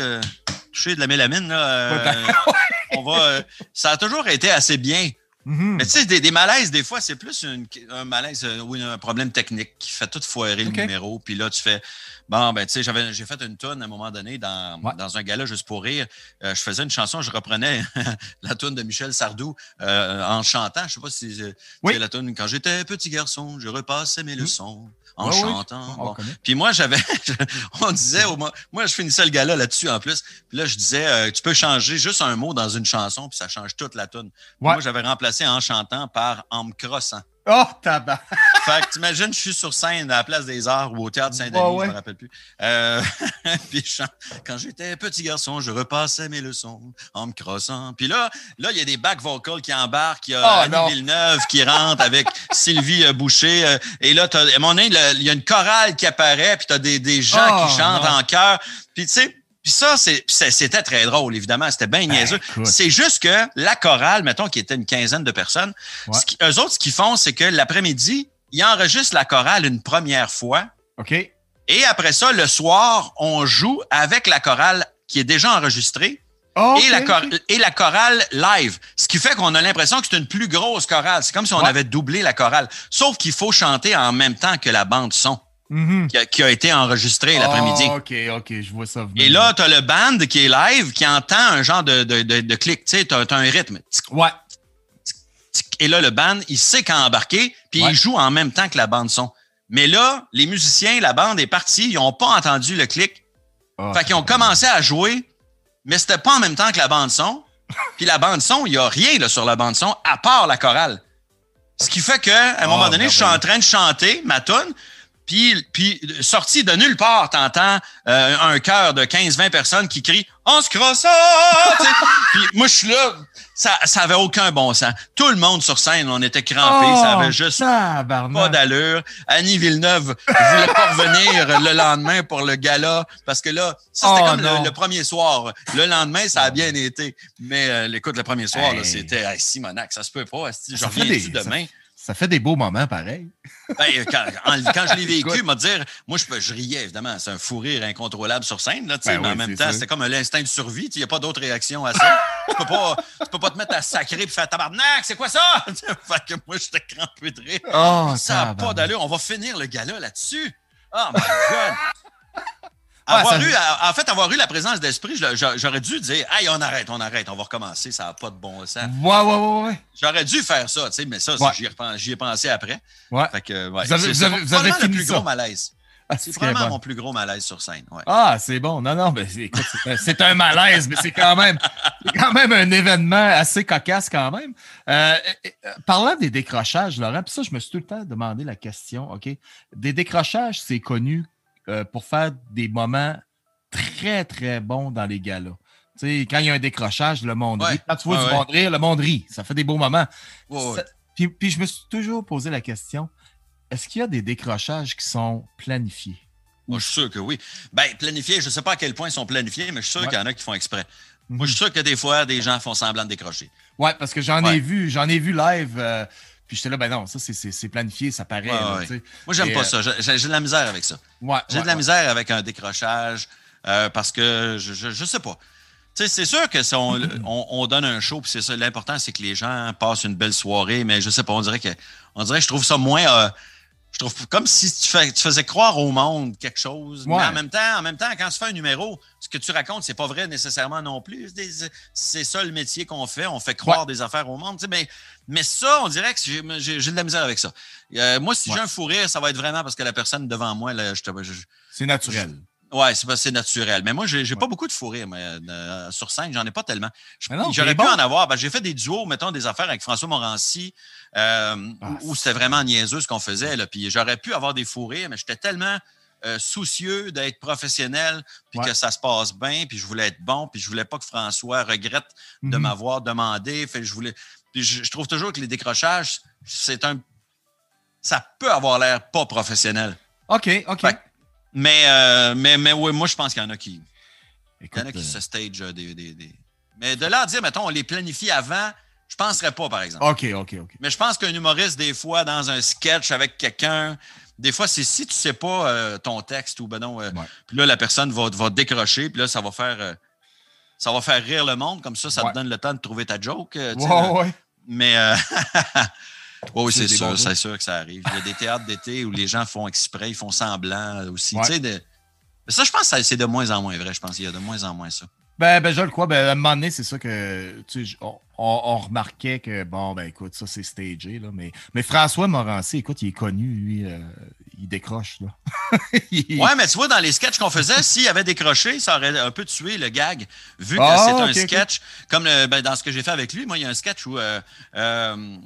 toucher de la mélamine. Là, euh, on va, euh, ça a toujours été assez bien. Mhm. Mais tu sais, des, des malaises, des fois, c'est plus une- un malaise euh, ou un problème technique qui fait tout foirer le numéro. Puis là, tu fais, bon, ben, tu sais, j'avais- j'ai fait une tonne à un moment donné dans, Ouais. dans un gala juste pour rire. Euh, je faisais une chanson, je reprenais la tune de Michel Sardou euh, en chantant. Je sais pas si Oui. c'est la tune Quand j'étais petit garçon, je repassais mes leçons en chantant. Bon. Puis moi, j'avais, on disait, au mo- moi, je finissais le gala là-dessus en plus. Puis là, je disais, euh, tu peux changer juste un mot dans une chanson, puis ça change toute la tune. Ouais. Moi, j'avais remplacé en chantant par en me crossant. Oh, tabac! Fait que t'imagines, je suis sur scène à la Place des Arts ou au Théâtre Saint-Denis, ouais. je me rappelle plus. Euh, puis je chante, quand j'étais petit garçon, je repassais mes leçons en me crossant. Puis là, là, il y a des back vocals qui embarquent. Il y a Oh, Annie non. Villeneuve qui rentre avec Sylvie euh, Boucher. euh, et là, t'as- à mon il y a une chorale qui apparaît, puis tu as des, des gens Oh, qui chantent non. en chœur. Puis tu sais, Puis ça, c'était très drôle, évidemment. C'était bien ben, niaiseux. c'est juste que la chorale, mettons, qui était une quinzaine de personnes, eux autres, ce qu'ils font, c'est que l'après-midi, ils enregistrent la chorale une première fois. OK. Et après ça, le soir, on joue avec la chorale qui est déjà enregistrée. et, la et, la chorale live. Ce qui fait qu'on a l'impression que c'est une plus grosse chorale. C'est comme si on avait doublé la chorale. Sauf qu'il faut chanter en même temps que la bande son. Mm-hmm. qui, a, été enregistré l'après-midi. OK, OK, je vois ça Et là, tu as le band qui est live, qui entend un genre de, de, de, clic. Tu sais, tu as, un rythme. Ouais. Et là, le band, il sait quand embarquer, puis il joue en même temps que la bande son. Mais là, les musiciens, la bande est partie, ils n'ont pas entendu le clic. Oh, fait qu'ils ont commencé à jouer, mais c'était pas en même temps que la bande son. Puis la bande son, il n'y a rien là, sur la bande son, à part la chorale. Ce qui fait qu'à un moment ah, donné, je suis en train de chanter ma tune, puis, puis sorti de nulle part, t'entends euh, un chœur de 15-20 personnes qui crient « On se crosse Puis moi, je suis là, ça, ça avait aucun bon sens. Tout le monde sur scène, on était crampés, ça avait oh, juste pas d'allure. Annie Villeneuve voulait pas revenir le lendemain pour le gala parce que là, ça c'était oh, comme le, premier soir. Le lendemain, ça a bien été. Mais euh, écoute, le premier soir, c'était hey, Simonac, ça se peut pas. Je reviens demain? Ça fait des beaux moments, pareil. Ben, quand, je l'ai vécu, m'a dire, moi, je, je, riais, évidemment. C'est un fou rire incontrôlable sur scène, là, ben mais en même temps, c'était comme l'instinct de survie. Il n'y a pas d'autre réaction à ça. tu peux pas, peux pas te mettre à sacrer et faire tabarnak, c'est quoi ça? fait que moi, j'étais crampé de rire. Oh, ça n'a pas d'allure. On va finir le gala là-dessus. Oh my God! Avoir eu, en fait, avoir eu la présence d'esprit, j'aurais dû dire Hey, on arrête, on arrête, on va recommencer, ça n'a pas de bon sens. Ouais, ouais, ouais, ouais. J'aurais dû faire ça, tu sais, mais ça, j'y ai, pensé après. Ouais. Fait que, ouais. Vous avez, vous avez, le plus gros malaise. Ah, c'est vraiment mon plus gros malaise sur scène. Ouais. Ah, c'est bon. Non, non, mais écoute, c'est un malaise, mais c'est quand même, quand même un événement assez cocasse quand même. Euh, euh, parlant des décrochages, Laurent, puis ça, je me suis tout le temps demandé la question, OK? Des décrochages, c'est connu euh, pour faire des moments très, très bons dans les galas. sais, quand il y a un décrochage, le monde rit. Quand tu vois du monde rire, le monde rit. Ça fait des beaux moments. puis, je me suis toujours posé la question est-ce qu'il y a des décrochages qui sont planifiés? Moi, je suis sûr que oui. Bien, planifiés, je ne sais pas à quel point ils sont planifiés, mais je suis sûr qu'il y en a qui font exprès. Moi, je suis mhm. sûr que des fois, des gens font semblant de décrocher. Oui, parce que j'en ai vu, j'en ai vu live. Euh, puis j'étais là, ben non, ça, c'est planifié, ça paraît. Moi, j'aime pas euh, ça. J'ai de la misère avec ça. J'ai de la misère avec un décrochage euh, parce que je, ne sais pas. c'est sûr que si on, donne un show, puis c'est ça, l'important, c'est que les gens passent une belle soirée, mais je sais pas, on dirait que, on dirait que je trouve ça moins. Euh, je trouve comme si tu, faisais croire au monde quelque chose. Mais en même temps, en même temps, quand tu fais un numéro, ce que tu racontes, c'est pas vrai nécessairement non plus. C'est ça le métier qu'on fait. On fait croire des affaires au monde. Mais, mais ça, on dirait que j'ai de la misère avec ça. Euh, moi, si j'ai un fou rire, ça va être vraiment parce que la personne devant moi, je, c'est naturel. Oui, c'est naturel. Mais moi, j'ai n'ai pas beaucoup de fou rire euh, sur scène. J'en ai pas tellement. J'aurais pu en avoir. Ben, j'ai fait des duos, mettons, des affaires avec François Morancy, euh, ah, où c'était vraiment niaiseux ce qu'on faisait. Là. Puis j'aurais pu avoir des fous rires, mais j'étais tellement euh, soucieux d'être professionnel, puis que ça se passe bien, puis je voulais être bon, puis je voulais pas que François regrette de mm-hmm. m'avoir demandé. Fait, je voulais. Puis je, trouve toujours que les décrochages, c'est un. Ça peut avoir l'air pas professionnel. OK, OK. Mais, euh, mais, mais oui, moi, je pense qu'il y en a qui. il y en a qui se stage des, des, des, Mais de là à dire, mettons, on les planifie avant, je ne penserais pas, par exemple. OK, OK, OK. Mais je pense qu'un humoriste, des fois, dans un sketch avec quelqu'un, des fois, c'est si tu ne sais pas euh, ton texte ou ben non, euh, puis là, la personne va, va décrocher, puis là, ça va faire euh, ça va faire rire le monde, comme ça, ça te donne le temps de trouver ta joke. ouais. Mais oui, c'est sûr, c'est sûr que ça arrive. Il y a des théâtres d'été où les gens font exprès, ils font semblant aussi. De... Ça, je pense que c'est de moins en moins vrai. Je pense qu'il y a de moins en moins ça. Ben, ben, je le crois. Ben, à un moment donné, c'est ça que tu on, remarquait que, bon, ben écoute, ça c'est stagé. Là, mais, mais François Morancy, écoute, il est connu, lui, euh, il décroche. Là. Ouais, mais tu vois, dans les sketchs qu'on faisait, s'il avait décroché, ça aurait un peu tué le gag, vu que ah, c'est un sketch. Comme ben, dans ce que j'ai fait avec lui, moi, il y a un sketch où euh, euh,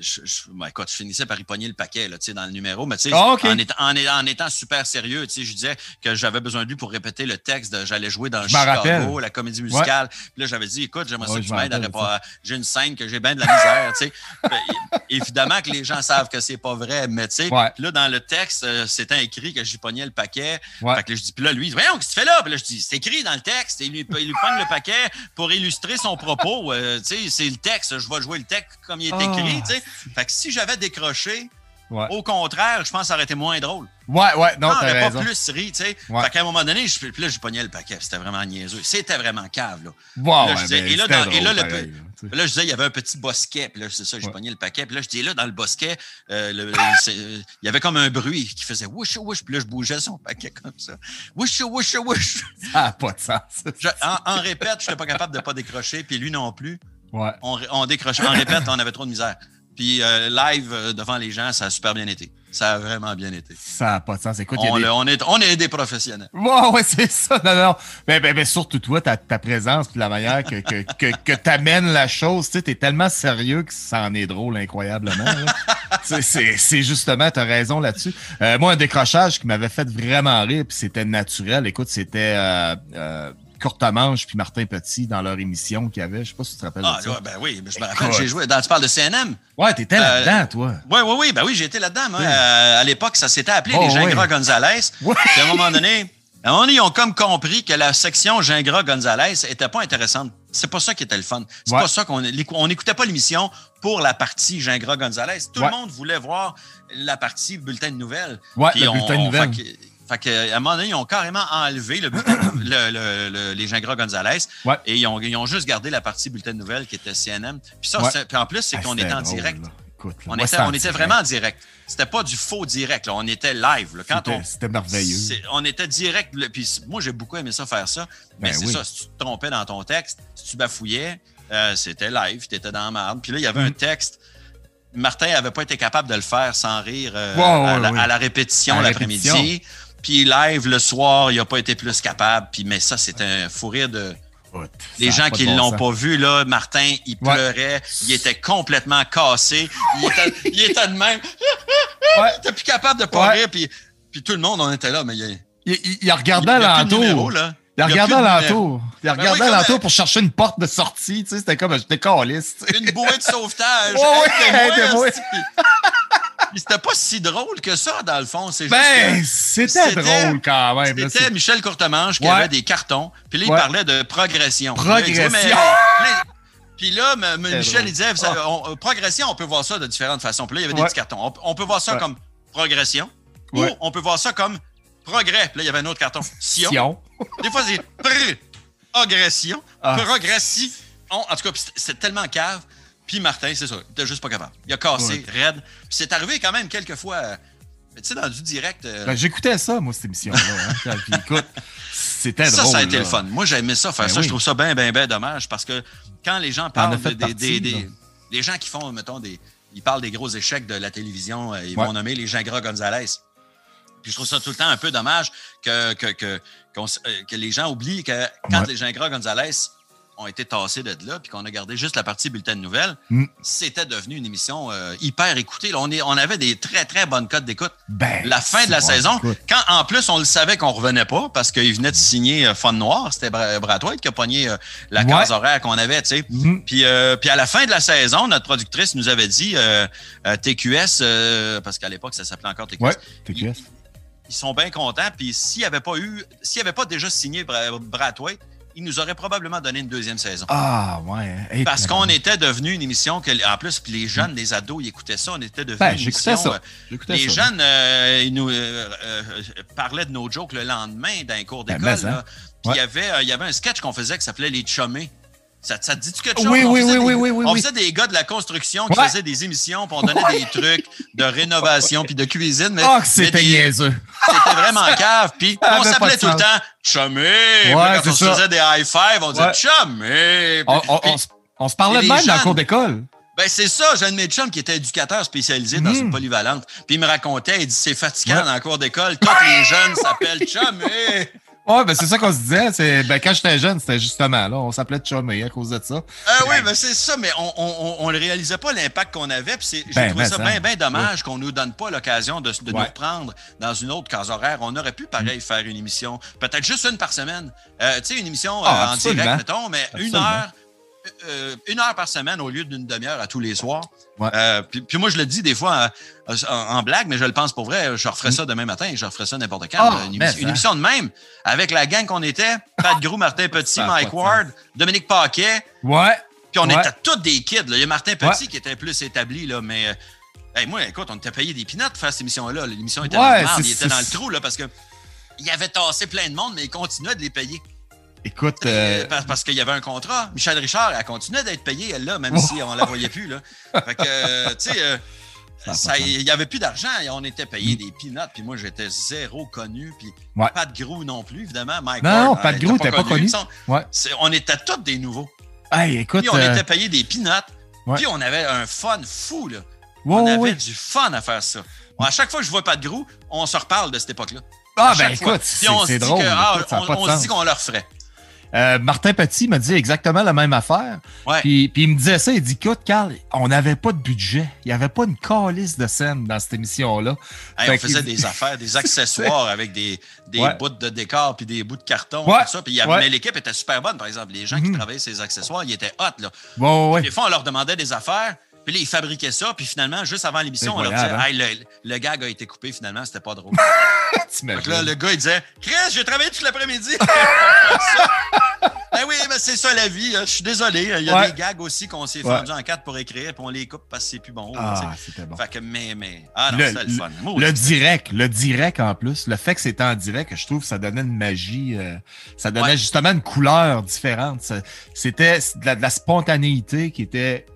je, je, ben, écoute, je finissais par y pogner le paquet là, dans le numéro, mais ah, okay. en, étant, en, en, étant super sérieux, je disais que j'avais besoin de lui pour répéter le texte de J'allais jouer dans Chicago, la comédie musicale. Ouais. Puis là, j'avais dit, écoute, j'aimerais ouais, ça que tu m'aides à. J'ai une scène que j'ai bien de la misère. ben, évidemment que les gens savent que c'est pas vrai, mais tu sais, ouais. là, dans le texte, euh, c'était écrit que j'y pognais le paquet. Fait que là, je dis, puis là, lui, voyons, qu'est-ce que tu fais là? Puis là, je dis, c'est écrit dans le texte. Et lui, il lui pogne le paquet pour illustrer son propos. Euh, tu sais, c'est le texte. Je vais jouer le texte comme il est écrit. Oh. Fait que si j'avais décroché, Ouais. Au contraire, je pense que ça aurait été moins drôle. Ouais, ouais, non, t'as raison. pas plus ri, tu sais. Ouais. Fait qu'à un moment donné, je, puis là, je pognais le paquet. C'était vraiment niaiseux. C'était vraiment cave, là. Wow, là, ouais, je disais, ben, et là, c'était dans, drôle, et là, pareil, là, je disais, il y avait un petit bosquet. Puis là, c'est ça, j'ai Ouais. pogné le paquet. Puis là, je dis, là, dans le bosquet, euh, le- c'est- il y avait comme un bruit qui faisait wouch, wouch. Puis là, je bougeais son paquet comme ça. Wouch, wouch, wouch. Ça n'a pas de sens. Je- en, en répète, je n'étais pas capable de ne pas décrocher. Puis lui non plus. Ouais. On, on décrochait. En répète, on avait trop de misère. Puis euh, live euh, devant les gens, ça a super bien été. Ça a vraiment bien été. Ça n'a pas de sens. Écoute, On, des- le- on est, on est des professionnels. Ouais, ouais, c'est ça. Non, non. Ben, surtout toi, ta, ta présence, puis la manière que, que, que, que t'amènes la chose, tu sais, t'es tellement sérieux que ça en est drôle incroyablement. C'est- justement, t'as raison là-dessus. Euh, moi, un décrochage qui m'avait fait vraiment rire, puis c'était naturel. Écoute, c'était euh, Courtemanche puis Martin Petit dans leur émission qu'il y avait. Je sais pas si tu te rappelles Ah, de ça. ouais, ben oui, mais je me rappelle, j'ai joué. Dans, tu parles de CNM? Ouais, t'étais Euh, là-dedans, toi. Oui, oui, oui, ben oui, été là-dedans. moi. Oui. Euh, à l'époque, ça s'était appelé Oh, les Gingras oui. Gonzalez. Puis à un moment donné, à un moment donné, ils ont comme compris que la section Gingras Gonzalez était pas intéressante. C'est pas ça qui était le fun. C'est Ouais. pas ça qu'on on n'écoutait pas l'émission pour la partie Gingras Gonzalez. Tout Ouais. le monde voulait voir la partie bulletin de nouvelles. Ouais, le on- bulletin de on- nouvelles. Fait que, à un moment donné, ils ont carrément enlevé le bulletin- le- le- le- les Gingras Gonzalez Ouais. et ils ont, ils ont juste gardé la partie bulletin de nouvelles qui était CNM. Puis ça, Ouais. puis en plus, c'est Ah, qu'on était en drôle, direct. là. Écoute, là. On, était, on était direct. vraiment en direct. C'était pas du faux direct. Là. On était live. là. Quand C'était- merveilleux. on était direct. Puis moi, j'ai beaucoup aimé ça faire ça. Mais Ben c'est oui. ça. Si tu te trompais dans ton texte, si tu bafouillais, euh, c'était live. Tu étais dans la marde. Puis là, il y avait un Mm. texte. Martin n'avait pas été capable de le faire sans rire euh, à, la, ouais. à la répétition l'après-midi. Puis live le soir, il n'a pas été plus capable. Puis, mais ça, c'était un fou rire de. Les gens qui ne l'ont pas vu, là, Martin, il Ouais. pleurait, il était complètement cassé, il était, il était de même. Il était plus capable de pas rire, puis, puis tout le monde, on était là, mais il, il, Il, il, regardait il là. Il regardait alentour. Il Ben regardait oui, comme- alentour pour chercher une porte de sortie. Tu sais, c'était comme j'étais caliste. Une bouée de sauvetage. Puis C'était pas si drôle que ça, dans le fond. C'est Ben, c'était drôle quand même. C'était c'est- Michel Courtemanche qui Ouais. avait des cartons. Puis là, il Ouais. parlait de progression. Progression. Puis là, Michel, il disait, savez, on- euh, progression, on peut voir ça de différentes façons. Puis là, il y avait des petits cartons. On, on peut voir ça comme progression ou on peut voir ça comme progrès. Puis là, il y avait un autre carton. Sion. Sion. Des fois, c'est pr- progression, Ah. progression. En tout cas, c'était tellement cave. Puis Martin, c'est ça, il était juste pas capable. Il a cassé, raide. Puis c'est arrivé quand même quelques fois. euh, Tu sais, dans du direct. euh, Ben, J'écoutais ça, moi, cette émission-là. hein, puis écoute, c'était ça, drôle. ça a été là. le fun. Moi, j'aimais ça, faire Ben ça. oui. Je trouve ça bien, bien, bien dommage parce que quand les gens parlent des, partie, des, des- des gens qui font, mettons, des. Ils parlent des gros échecs de la télévision, euh, ils Ouais. vont nommer les Gingras Gonzalez. Puis je trouve ça tout le temps un peu dommage que, que, que, que les gens oublient que quand Ouais. les Gingras Gonzalez ont été tassés de là, puis qu'on a gardé juste la partie bulletin de nouvelles, Mm. c'était devenu une émission euh, hyper écoutée. Là, on, est, on avait des très, très bonnes cotes d'écoute. Ben, La fin de la saison, écoute, quand en plus on le savait qu'on revenait pas parce qu'il venait de signer euh, Fun Noir, c'était Bra- Brad White qui a pogné euh, la Ouais. case horaire qu'on avait, tu sais. mhm. Puis, puis à la fin de la saison, notre productrice nous avait dit TQS, parce qu'à l'époque ça s'appelait encore TQS, Ouais, TQS. ils sont bien contents. Puis s'il n'y avait pas eu, s'il avait pas déjà signé Bra- Brad White, il nous aurait probablement donné une deuxième saison. Ah, ouais. hein. Parce qu'on était devenu une émission que, en plus, puis les jeunes, les ados, ils écoutaient ça. On était devenu Ben, une émission. ça. euh, les ça. jeunes, euh, ils nous euh, euh, parlaient de nos jokes le lendemain d'un cours Ben, d'école. Puis il y avait, il y avait un sketch qu'on faisait qui s'appelait Les Chummés. Ça, ça te dit-tu quelque chose? Oui, On oui, oui, des- oui, oui, oui, On faisait des gars de la construction qui Ouais. faisaient des émissions, puis on donnait des trucs de rénovation puis de cuisine. Mais, mais c'était niaiseux. c'était vraiment cave. Puis on s'appelait tout le temps là, quand on se faisait des high five, on disait. Chummé. On, se- on se parlait de même dans jeunes- cours d'école. ben, c'est ça, j'ai un de mes chums qui était éducateur spécialisé dans une polyvalente. Puis il me racontait, il dit c'est fatigant Ouais. dans le cours d'école, tous les jeunes s'appellent chum. hey! Ouais, ben c'est ça qu'on se disait. C'est, ben, quand j'étais jeune, c'était justement là. On s'appelait Chummy à cause de ça. Ah oui, ben c'est ça, mais on ne réalisait pas l'impact qu'on avait. Puis j'ai ben, trouvé ça bien, bien dommage qu'on ne nous donne pas l'occasion de, nous reprendre dans une autre case horaire. On aurait pu, pareil, mm. faire une émission, peut-être juste une par semaine. Euh, tu sais, une émission ah, euh, en direct, mettons, mais une heure euh, une heure par semaine au lieu d'une demi-heure à tous les soirs. Euh, puis, moi, je le dis des fois euh, en, blague, mais je le pense pour vrai. Je referais ça demain matin, je referais ça n'importe quand. Ah, une, émission, de même, avec la gang qu'on était, Pat Grou, Martin Petit, Mike Ward, Dominique Paquet. Ouais. Puis on était tous des kids. Il y a Martin Petit qui était plus établi, là, mais moi, écoute, on était payé des pinottes pour faire cette émission-là. L'émission était dans le il était dans le trou là, parce que il avait tassé plein de monde, mais il continuait de les payer. Écoute. Euh, parce, qu'il y avait un contrat. Michel Richard, elle continuait d'être payée, elle, là, même si on ne la voyait plus. Là. Fait que, euh, tu sais, euh, il n'y avait plus d'argent et on était payé mm. des peanuts. Puis moi, j'étais zéro connu. Puis pas de Grou non plus, évidemment. Mike non, non, pas de Grou, t'es pas connu. On était tous des nouveaux. Hey, écoute, puis on était payé des peanuts. Puis on avait un fun fou. Là. on avait du fun à faire ça. à chaque fois que je vois pas de Grou, on se reparle de cette époque-là. Ah, ben écoute, c'est drôle. Ah, on, se dit qu'on leur ferait. Euh, Martin Petit m'a dit exactement la même affaire. Puis, il me disait ça, il dit écoute, Carl, on n'avait pas de budget. Il n'y avait pas une calice de scène dans cette émission-là. on faisait des affaires, des accessoires avec des, des bouts de décor puis des bouts de carton. Tout ça. Puis mais l'équipe était super bonne, par exemple. Les gens qui mhm. travaillaient ces accessoires, ils étaient hot. Là. Des fois, on leur demandait des affaires. Puis là, ils fabriquaient ça, puis finalement, juste avant l'émission, on leur disait hein? hey, le, gag a été coupé, finalement, c'était pas drôle. Donc là, le gars, il disait Chris, j'ai travaillé tout l'après-midi. ben oui, mais c'est ça la vie. Hein. Je suis désolé. Il y a des gags aussi qu'on s'est fendus en quatre pour écrire, puis on les coupe parce que c'est plus bon. Ah, c'était bon. Fait que, mais, mais. Ah non, c'était le fun. le direct, le direct en plus, le fait que c'était en direct, je trouve que ça donnait une magie. Euh, ça donnait justement une couleur différente. C'était de la spontanéité qui était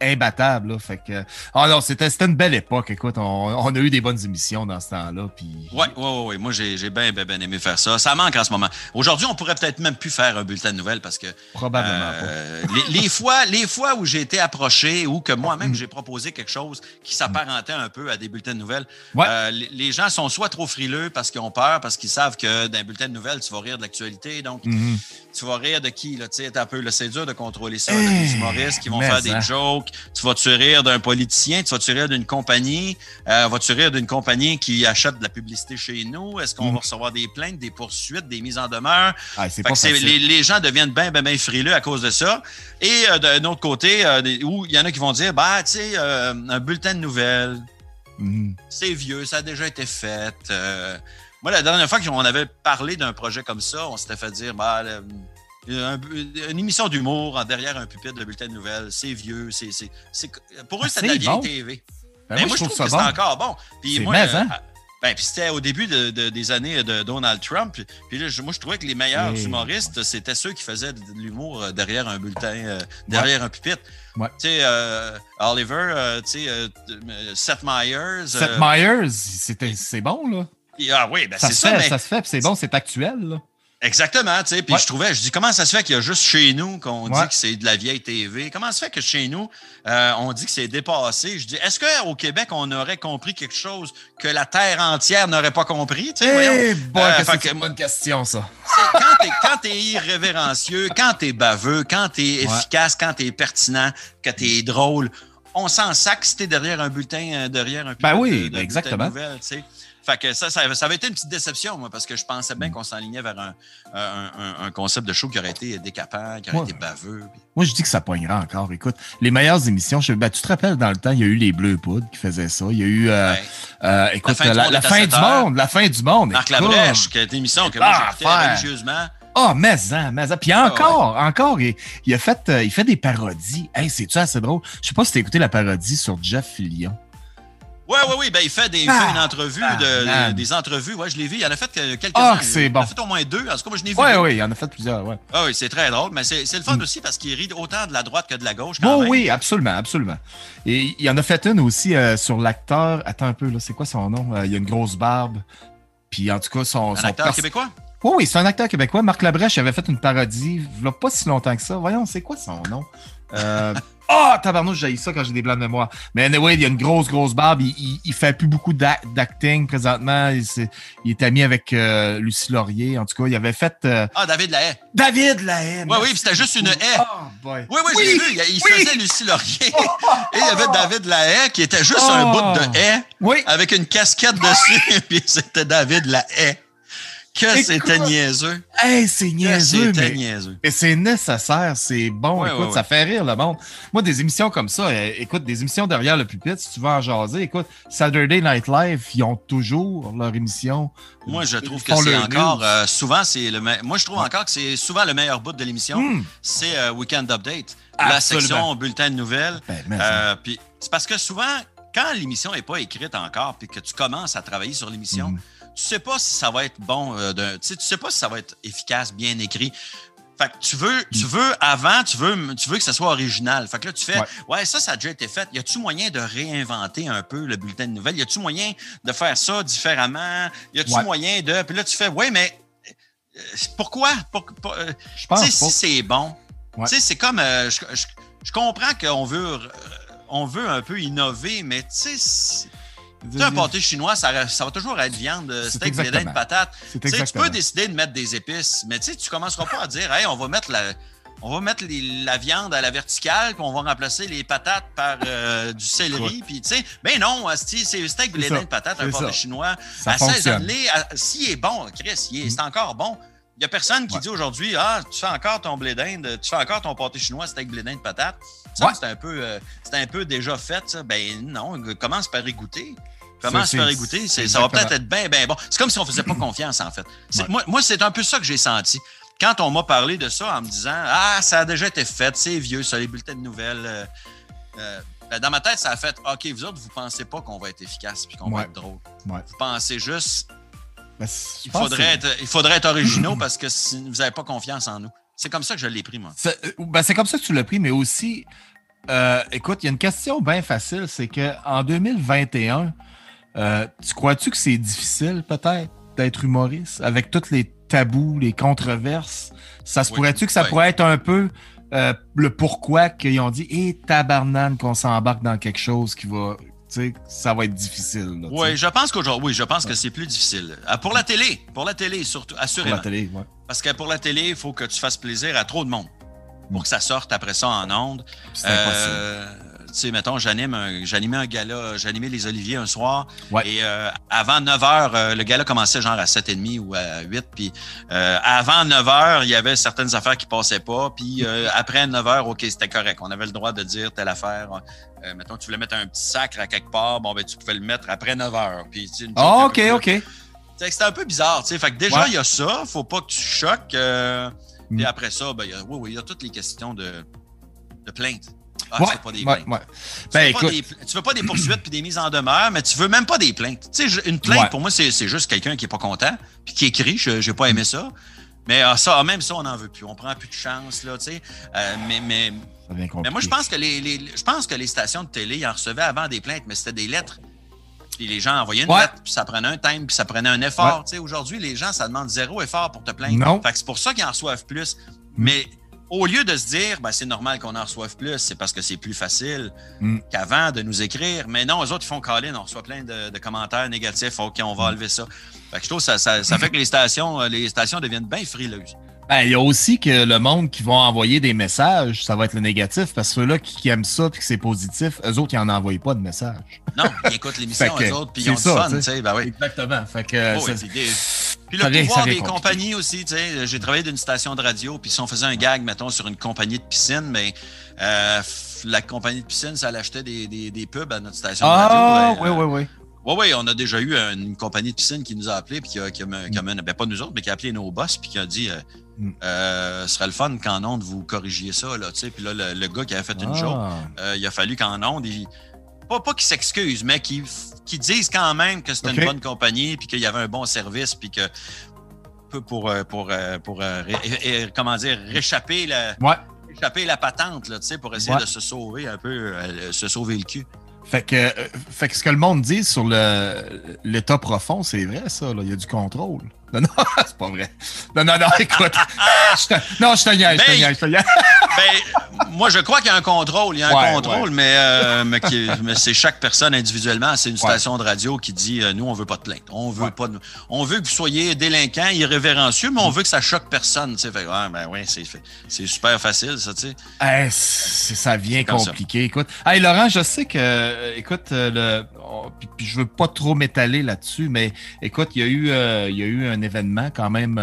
imbattable. Là, fait que, ah non, c'était, une belle époque. Écoute, on, a eu des bonnes émissions dans ce temps-là. Puis... Oui, oui, oui. Moi, j'ai, bien, bien, bien, aimé faire ça. Ça manque en ce moment. Aujourd'hui, on pourrait peut-être même plus faire un bulletin de nouvelles parce que. Probablement euh, Les, fois, les fois où j'ai été approché ou que moi-même j'ai proposé quelque chose qui s'apparentait un peu à des bulletins de nouvelles, euh, les, gens sont soit trop frileux parce qu'ils ont peur, parce qu'ils savent que dans un bulletin de nouvelles, tu vas rire de l'actualité. Donc, mm-hmm. tu vas rire de qui? Là, un peu, c'est dur de contrôler ça. des humoristes qui vont faire des jokes tu vas te rire d'un politicien, tu vas te rire d'une compagnie, euh, vas-tu rire d'une compagnie qui achète de la publicité chez nous? Est-ce qu'on mm. va recevoir des plaintes, des poursuites, des mises en demeure? Ah, les, gens deviennent bien, bien, bien frileux à cause de ça. Et euh, d'un autre côté, euh, où il y en a qui vont dire, bah, tu sais, un bulletin de nouvelles, mm. c'est vieux, ça a déjà été fait. moi, la dernière fois qu'on avait parlé d'un projet comme ça, on s'était fait dire, bah, une émission d'humour derrière un pupitre de bulletin de nouvelles. C'est vieux. c'est pour eux, c'est de la vieille TV. Ben mais moi, je trouve, que c'est encore bon. Puis moi, euh, hein? ben, puis c'était au début des années de Donald Trump. Puis là, moi, je trouvais que les meilleurs humoristes, c'était ceux qui faisaient de, l'humour euh, derrière un bulletin, euh, derrière un pupitre. Tu sais, Oliver, tu sais, Seth Meyers. Seth Meyers, c'est bon, là. Ah oui, ben c'est ça. Mais... Ça se fait, c'est bon, c'est actuel, là. Exactement, tu sais. Puis je trouvais, je dis, comment ça se fait qu'il y a juste chez nous qu'on dit que c'est de la vieille TV? Comment ça se fait que chez nous, euh, on dit que c'est dépassé? Je dis, est-ce qu'au Québec, on aurait compris quelque chose que la Terre entière n'aurait pas compris? Tu sais, bon, euh, c'est une bonne question, ça. Quand t'es es irrévérencieux, quand t'es baveux, quand t'es efficace, quand t'es pertinent, que t'es drôle, on s'en sac si t'es derrière un bulletin, euh, derrière un Ben oui, ben exactement. Fait que ça, ça, avait été une petite déception, moi, parce que je pensais bien qu'on s'enlignait vers un, concept de show qui aurait été décapant, qui aurait été baveux. Moi, je dis que ça pognera encore. Écoute, les meilleures émissions, je, ben, tu te rappelles, dans le temps, il y a eu les Bleus Poudres qui faisaient ça. Il y a eu, euh, euh, écoute, la fin, du, monde, la fin du monde. Marc Labrèche, qui a été une émission que moi, j'ai religieusement. Ah, oh, mais ça, mais ça. Puis ah, encore, encore, il, a fait, euh, il fait des parodies. Hey, c'est-tu assez drôle? Je sais pas si t'as écouté la parodie sur Jeff Fillion. Oui, oui, oui. Ben, il fait, des, une entrevue, de, des entrevues. Ouais, je l'ai vu. Il en a fait quelques Ah, c'est bon. Il en a fait au moins deux. En tout cas, moi, je l'ai vu. Oui, oui, il en a fait plusieurs. Ouais. Ah, oui, c'est très drôle. Mais c'est le fun mm. aussi parce qu'il rit autant de la droite que de la gauche. Quand Oui, absolument, absolument. Et il en a fait une aussi euh, sur l'acteur. Attends un peu, là, c'est quoi son nom? Euh, il a une grosse barbe. Puis en tout cas, son. Un acteur québécois? Oui, oui, c'est un acteur québécois. Marc Labrèche avait fait une parodie il n'y a pas si longtemps que ça. Voyons, c'est quoi son nom? Euh, oh, tabarnouche, j'ai ça quand j'ai des blancs de mémoire. Mais anyway, il y a une grosse, grosse barbe. Il, il, fait plus beaucoup d'acting présentement. Il, il, est ami avec euh, Lucie Laurier. En tout cas, il avait fait. Euh, ah, David Lahaye. David Lahaye. Oui, oui, c'était juste une haie. Oh, boy. Oui, oui, j'ai vu. Il, faisait Lucie Laurier. Et il y avait David Lahaye qui était juste un bout de haie. Oui. Avec une casquette dessus. puis c'était David Lahaye. Que c'était niaiseux. Hey, c'est niaiseux. mais, niaiseux. Mais c'est nécessaire, c'est bon. écoute, ça fait rire le monde. Moi, des émissions comme ça, euh, écoute, des émissions derrière le pupitre, si tu veux en jaser, écoute, Saturday Night Live, ils ont toujours leur émission. Moi, je trouve que c'est encore, euh, souvent, c'est le Moi, je trouve encore que c'est souvent le meilleur bout de l'émission. Hmm. C'est euh, Weekend Update. La section bulletin de nouvelles. Ben, puis c'est parce que souvent, quand l'émission n'est pas écrite encore, puis que tu commences à travailler sur l'émission, hmm tu sais pas si ça va être bon, euh, tu sais pas si ça va être efficace, bien écrit. Fait que tu veux, tu veux avant, tu veux, tu veux que ça soit original. Fait que là, tu fais, ouais, ça, ça a déjà été fait. Y a-tu moyen de réinventer un peu le bulletin de nouvelles? Y a-tu moyen de faire ça différemment? Y a-tu moyen de. Puis là, tu fais, ouais, mais euh, pourquoi? Euh, je pense si c'est bon. Tu sais, c'est comme. je, comprends qu'on veut, on veut un peu innover, mais tu sais tu un pâté chinois, ça, va toujours être viande, steak, blé de patate. Tu peux décider de mettre des épices, mais tu ne commenceras pas à dire hey, on va mettre la, on va mettre la viande à la verticale, puis on va remplacer les patates par euh, du céleri. Puis, tu sais, ben non, c'est steak blé de patate, un pâté chinois. Ça assaisonne-les. S'il est bon, Chris, c'est mm. encore bon. Il n'y a personne qui dit aujourd'hui Ah, tu fais encore ton blé d'Inde, tu fais encore ton pâté chinois, steak blé d'Inde, patate. Ça, c'est un, peu, euh, un peu déjà fait. Ça. Ben non, commence par y goûter. Commence par y goûter. Ça va peut-être être bien, bien bon. C'est comme si on ne faisait pas confiance, en fait. Moi, moi c'est un peu ça que j'ai senti. Quand on m'a parlé de ça en me disant Ah, ça a déjà été fait, c'est vieux, ça, les bulletins de nouvelles. Euh, euh, ben, dans ma tête, ça a fait OK, vous autres, vous ne pensez pas qu'on va être efficace puis qu'on va être drôle. Vous pensez juste ben, il, faudrait être, il faudrait être originaux parce que vous n'avez pas confiance en nous. C'est comme ça que je l'ai pris, moi. C'est euh, ben, comme ça que tu l'as pris, mais aussi, euh, écoute, il y a une question bien facile, c'est qu'en 2021, euh, tu crois-tu que c'est difficile peut-être d'être humoriste avec tous les tabous, les controverses? Ça se pourrait-tu que ça pourrait être un peu le pourquoi qu'ils ont dit Hé, hey, tabarnane qu'on s'embarque dans quelque chose qui va ça va être difficile. oui, je pense qu'aujourd'hui, oui, je pense que c'est plus difficile. Ah, pour la télé, pour la télé surtout, assurément. Pour la télé, oui. Parce que pour la télé, il faut que tu fasses plaisir à trop de monde pour que ça sorte après ça en ondes. C'est euh, tu sais, mettons, j'anime j'animais un gala, j'animais les Oliviers un soir. Et euh, avant 9 h, euh, le gala commençait genre à 7h30 ou à 8. Puis avant 9 h, il y avait certaines affaires qui passaient pas. Puis après 9 h, OK, c'était correct. On avait le droit de dire telle affaire. Euh, mettons, tu voulais mettre un petit sacre à quelque part, bon, ben, tu pouvais le mettre après 9 heures. Puis, oh, OK, OK. C'était un peu bizarre, tu sais. Fait que déjà, il y a ça, faut pas que tu choques. Euh, mm. après ça, ben, y a, oui, oui, il y a toutes les questions de, de plainte. Ah, tu veux pas des plaintes. Ben, tu, pas des poursuites puis des mises en demeure, mais tu veux même pas des plaintes. Tu sais, une plainte, pour moi, c'est juste quelqu'un qui est pas content puis qui écrit, je n'ai pas aimé ça. Mais ah, ça, même ça, on n'en veut plus. On prend plus de chance, là, tu sais. Euh, mais, mais mais moi, je pense que les, je pense que les stations de télé, ils en recevaient avant des plaintes, mais c'était des lettres. Puis les gens envoyaient une lettre, puis ça prenait un time, puis ça prenait un effort. Aujourd'hui, les gens, ça demande zéro effort pour te plaindre. Non. Fait c'est pour ça qu'ils en reçoivent plus. Mm. Mais au lieu de se dire, ben, c'est normal qu'on en reçoive plus, c'est parce que c'est plus facile mm. qu'avant de nous écrire. Mais non, eux autres, ils font caler, on reçoit plein de, commentaires négatifs. OK, on va mm. enlever ça. Fait que je trouve que ça, ça, ça fait que les stations, les stations deviennent bien frileuses. Ben, il y a aussi que le monde qui va envoyer des messages, ça va être le négatif, parce que ceux-là qui, aiment ça et que c'est positif, eux autres, ils n'en envoient pas de messages. Non, ils écoutent l'émission, eux autres, puis ils ont du fun, tu sais. Ben oui. Exactement. Fait que, oh, Puis le pouvoir des compagnies aussi, tu sais. J'ai travaillé d'une station de radio, puis si on faisait un gag, mettons, sur une compagnie de piscine, mais euh, la compagnie de piscine, ça l'achetait des, des, des, pubs à notre station de radio. Ah, oui, oui, oui. Oui, oui, on a déjà eu une, compagnie de piscine qui nous a appelés, puis qui a, qui a, ben, pas nous autres, mais qui a appelé nos boss, puis qui a dit euh, mm. euh, ce serait le fun qu'en onde vous corrigiez ça. Là, puis là, le, gars qui avait fait une joke, ah. euh, il a fallu qu'en onde, il, pas, pas qu'il s'excuse, mais qu'il dise quand même que c'était une bonne compagnie, puis qu'il y avait un bon service, puis que pour, pour, pour, comment dire, réchapper la, réchapper la patente, là, pour essayer de se sauver un peu, se sauver le cul. Fait que, euh, fait que ce que le monde dit sur l'état profond, c'est vrai, ça. Là. Il y a du contrôle. Non, non, c'est pas vrai. Non, non, non, écoute. je te, non, je te niaise, je te niaise, je te ben, Ben, moi, je crois qu'il y a un contrôle. Il y a un contrôle, mais, euh, mais, c'est chaque personne individuellement. C'est une station de radio qui dit euh, nous, on veut pas de plainte. On veut pas On veut que vous soyez délinquant, irrévérencieux, mais on veut que ça choque personne. Fait, ben ouais, c'est super facile, ça, tu sais. ça vient compliqué. Écoute, hey, Laurent, je sais que, écoute, euh, le, puis, je veux pas trop m'étaler là-dessus, mais écoute, il y a eu, il y a eu un événement quand même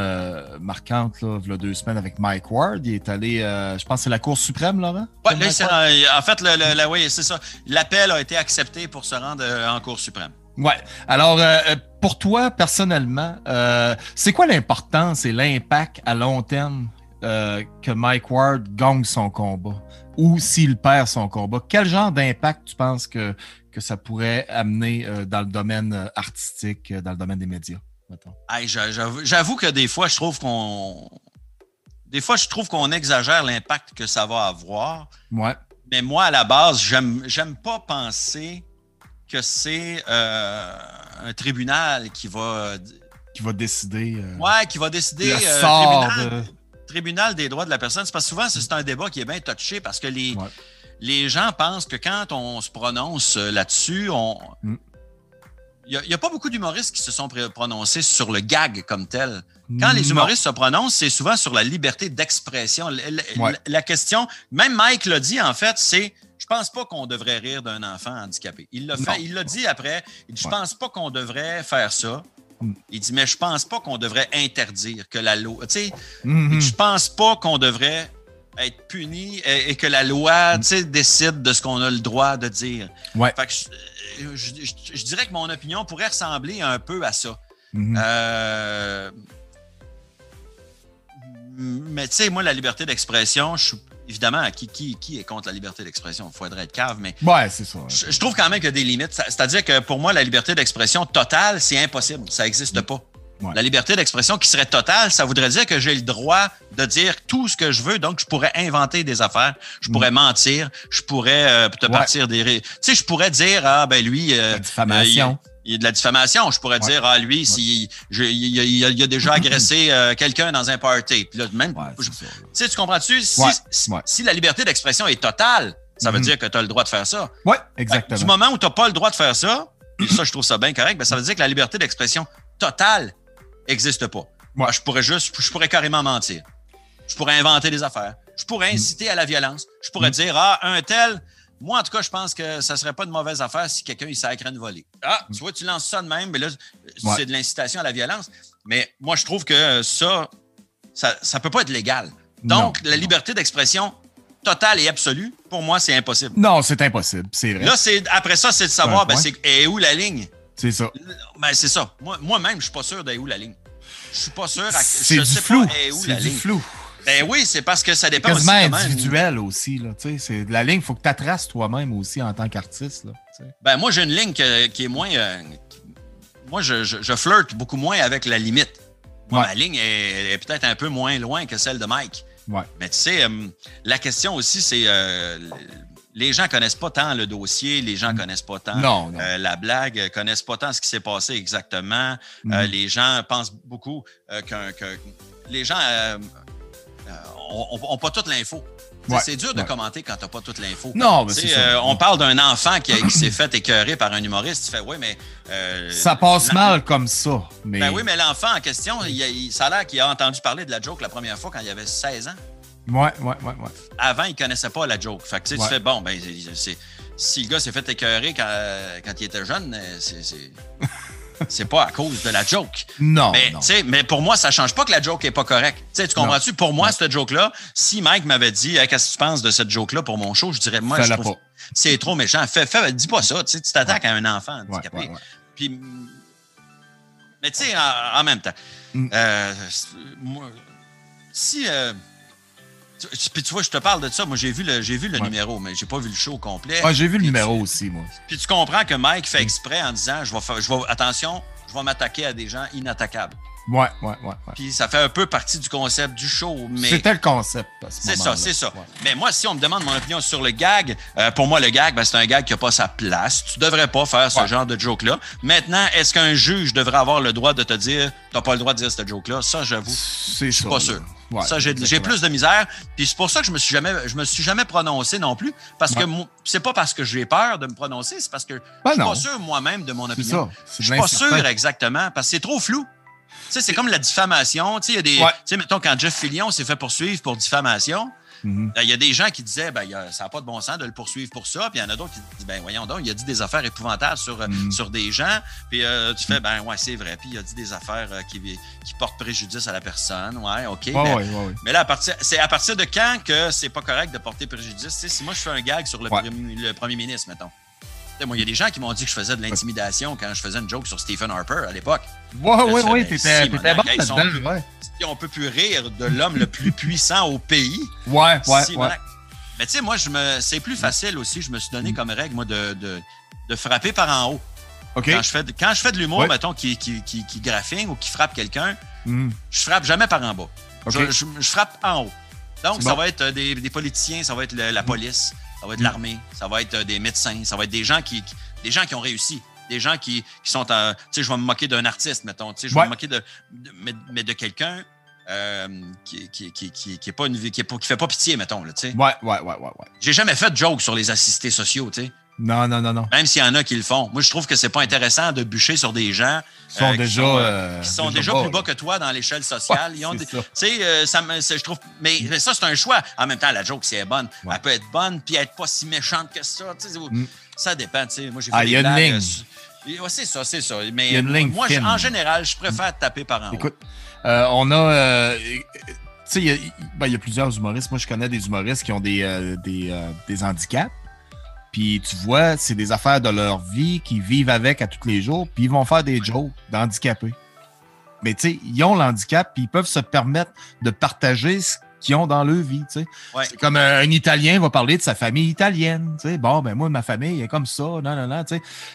marquant, là, il y a deux semaines avec Mike Ward. Il est allé, je pense, c'est la Cour suprême, Laurent? Oui, en fait, le, oui, c'est ça. L'appel a été accepté pour se rendre euh, en Cour suprême. Oui. Alors, euh, euh, pour toi, personnellement, c'est quoi l'importance et l'impact à long terme que Mike Ward gagne son combat ou s'il perd son combat? Quel genre d'impact tu penses que, que ça pourrait amener dans le domaine artistique, dans le domaine des médias? J'avoue que des fois, je trouve qu'on des fois, je trouve qu'on exagère l'impact que ça va avoir. Ouais. Mais moi, à la base, j'aime, pas penser que c'est euh, un tribunal qui va. Qui va décider. Euh, ouais, qui va décider. Euh, tribunal, tribunal, des droits de la personne. C'est parce que souvent, c'est un débat qui est bien touché parce que les, les gens pensent que quand on se prononce là-dessus, on. Mm. Il n'y a, pas beaucoup d'humoristes qui se sont prononcés sur le gag comme tel. Quand les humoristes se prononcent, c'est souvent sur la liberté d'expression. La, question, même Mike l'a dit, en fait, c'est je pense pas qu'on devrait rire d'un enfant handicapé. Il l'a fait, il l'a dit après. Il dit, je pense pas qu'on devrait faire ça. Mm. Il dit, mais je pense pas qu'on devrait interdire que la loi. Tu sais, mm-hmm. je pense pas qu'on devrait être puni et, que la loi, mm. décide de ce qu'on a le droit de dire. Ouais. je, dirais que mon opinion pourrait ressembler un peu à ça. Mm-hmm. euh, mais tu sais, moi, la liberté d'expression, je suis évidemment, qui, qui, qui, est contre la liberté d'expression? Il faudrait être cave, mais. Ouais, c'est ça. Je, trouve quand même qu'il y a des limites. C'est-à-dire que pour moi, la liberté d'expression totale, c'est impossible. Ça n'existe pas. La liberté d'expression qui serait totale, ça voudrait dire que j'ai le droit de dire tout ce que je veux. Donc, je pourrais inventer des affaires, je pourrais mm. mentir, je pourrais euh, te partir des. Tu sais, je pourrais dire, ah, ben lui. Euh, diffamation il y a de la diffamation. Je pourrais dire, ah, lui, il, il, a, déjà agressé euh, quelqu'un dans un party. Puis là, même, tu sais, tu comprends-tu? Si, la liberté d'expression est totale, ça veut mm-hmm. dire que tu as le droit de faire ça. Oui, exactement. du moment où tu n'as pas le droit de faire ça, et ça, je trouve ça bien correct, ben, ça veut dire que la liberté d'expression totale n'existe pas. Moi, je pourrais juste, je pourrais carrément mentir. Je pourrais inventer des affaires. Je pourrais mm. inciter à la violence. Je pourrais mm. dire, ah, un tel, moi, en tout cas, je pense que ça ne serait pas une mauvaise affaire si quelqu'un il sacrait une volée. Ah, tu vois, tu lances ça de même, mais là, c'est de l'incitation à la violence. Mais moi, je trouve que ça, ça ne peut pas être légal. Donc, la liberté d'expression totale et absolue, pour moi, c'est impossible. Non, c'est impossible, c'est vrai. Là, après ça, c'est de savoir, ben, c'est où la ligne? C'est ça. Ben, c'est ça. Moi-même, je ne suis pas sûr d'où la ligne. Je suis pas sûr. C'est du flou. C'est du flou. Ben oui, c'est parce que ça dépend quasiment aussi. individuel aussi. Là, c'est, la ligne, il faut que tu traces toi-même aussi en tant qu'artiste. Là, ben moi, j'ai une ligne qui est moins. Euh, moi, je, je, flirte beaucoup moins avec la limite. Ma ligne est, peut-être un peu moins loin que celle de Mike. Ouais. Mais tu sais, euh, la question aussi, c'est. Euh, les gens connaissent pas tant le dossier, les gens mm. connaissent pas tant non, la blague, connaissent pas tant ce qui s'est passé exactement. Mm. les gens pensent beaucoup que, les gens on n'a pas toute l'info. c'est dur de commenter quand tu n'as pas toute l'info. Non, mais c'est euh, On parle d'un enfant qui, s'est fait écœurer par un humoriste. Tu fais, oui, mais. Euh, ça passe mal comme ça. Mais... Ben oui, mais l'enfant en question, il, ça a l'air qu'il a entendu parler de la joke la première fois quand il avait 16 ans. Ouais, ouais, ouais, ouais. Avant, il ne connaissait pas la joke. Fait que tu fais, bon, ben, si le gars s'est fait écœurer quand, quand il était jeune, euh, c'est. c'est pas à cause de la joke. Non. Mais, mais pour moi, ça change pas que la joke est pas correcte. tu comprends-tu? Pour moi, cette joke-là, si Mike m'avait dit Qu'est-ce que tu penses de cette joke-là pour mon show, je dirais Moi, je trouve c'est trop méchant. Fais, fais, dis pas ça. Tu t'attaques à un enfant handicapé. Puis, mais tu sais, en, même temps, mm. euh, si. Euh, puis tu vois, je te parle de ça. Moi, j'ai vu le, j'ai vu le numéro, mais j'ai pas vu le show complet. Ah, j'ai vu le numéro aussi, moi. Puis tu comprends que Mike fait exprès en disant je vais, je vais attention, je vais m'attaquer à des gens inattaquables. Ouais, ouais, ouais. Puis ça fait un peu partie du concept du show. Mais... C'était le concept. C'est ça, c'est ça. Mais moi, si on me demande mon opinion sur le gag, euh, pour moi, le gag, ben, c'est un gag qui n'a pas sa place. Tu devrais pas faire ce genre de joke-là. Maintenant, est-ce qu'un juge devrait avoir le droit de te dire tu n'as pas le droit de dire ce joke-là? Ça, j'avoue, je suis pas sûr. ça, j'ai plus de misère. Puis c'est pour ça que je me suis jamais, je me suis jamais prononcé non plus. Parce que c'est pas parce que j'ai peur de me prononcer, c'est parce que je je suis pas sûr moi-même de mon opinion. Je suis pas sûr exactement, parce que c'est trop flou. Sais, c'est comme la diffamation. Tu sais, il y a des. Tu sais, mettons, quand Jeff Fillion s'est fait poursuivre pour diffamation, mhm. ben, il y a des gens qui disaient, ben, ça n'a pas de bon sens de le poursuivre pour ça. Puis il y en a d'autres qui disent, ben, voyons donc, il a dit des affaires épouvantables sur, euh, mhm. sur des gens. Puis euh, tu fais, ben, ouais, c'est vrai. Puis il a dit des affaires euh, qui, qui portent préjudice à la personne. Ouais, OK. mais, là, c'est à partir de quand que c'est pas correct de porter préjudice? Si moi, je fais un gag sur le, le premier ministre, mettons. Moi, il y a des gens qui m'ont dit que je faisais de l'intimidation quand je faisais une joke sur Stephen Harper à l'époque. Ouais, ouais, ouais, t'étais bon là-dedans, ouais. On peut plus rire de l'homme le plus puissant au pays. Ouais, ouais, ouais. Mais tu sais, moi, je me, c'est plus facile aussi. Je me suis donné mm. comme règle, moi, de, de, de frapper par en haut. Quand je fais, quand je fais de l'humour, mettons, qui, qui, qui, qui graffine ou qui frappe quelqu'un, mm. je frappe jamais par en bas. Je, je, frappe en haut. Donc, ça va être euh, des, des, politiciens, ça va être la police, ça va être l'armée, ça va être euh, des médecins, ça va être des gens qui, des gens qui ont réussi. Des gens qui, qui sont. Tu sais, je vais me moquer d'un artiste, mettons. Tu sais, je vais me moquer de, mais, de quelqu'un euh, qui, qui, qui, qui, est pas une, qui, est fait pas pitié, mettons. Là, tu sais. Ouais, ouais, ouais, ouais. ouais. J'ai jamais fait de joke sur les assistés sociaux, tu sais. Non, non, non, non. Même s'il y en a qui le font. Moi, je trouve que c'est pas intéressant de bûcher sur des gens qui sont déjà, euh, qui sont déjà, plus bas que toi dans l'échelle sociale. Ils ont Tu sais, euh, ça, je trouve. Mais, ça, c'est un choix. En même temps, la joke, si elle est bonne, elle peut être bonne puis être pas si méchante que ça. Mm. Ça dépend. Tu sais, moi, j'ai fait ah, des y a une ligne. Ouais, c'est ça, c'est ça. Mais moi, en général, je préfère taper par en haut. Écoute, on a. tu sais, il ben, y, a plusieurs humoristes. Moi, je connais des humoristes qui ont des, des, des handicaps. Puis tu vois, c'est des affaires de leur vie qu'ils vivent avec à tous les jours, puis ils vont faire des jokes d'handicapés. Mais tu sais, ils ont l'handicap, puis ils peuvent se permettre de partager ce qu'ils ont dans leur vie. C'est comme un, Italien va parler de sa famille italienne. sais. Bon, ben moi, ma famille est comme ça. Non, non, non.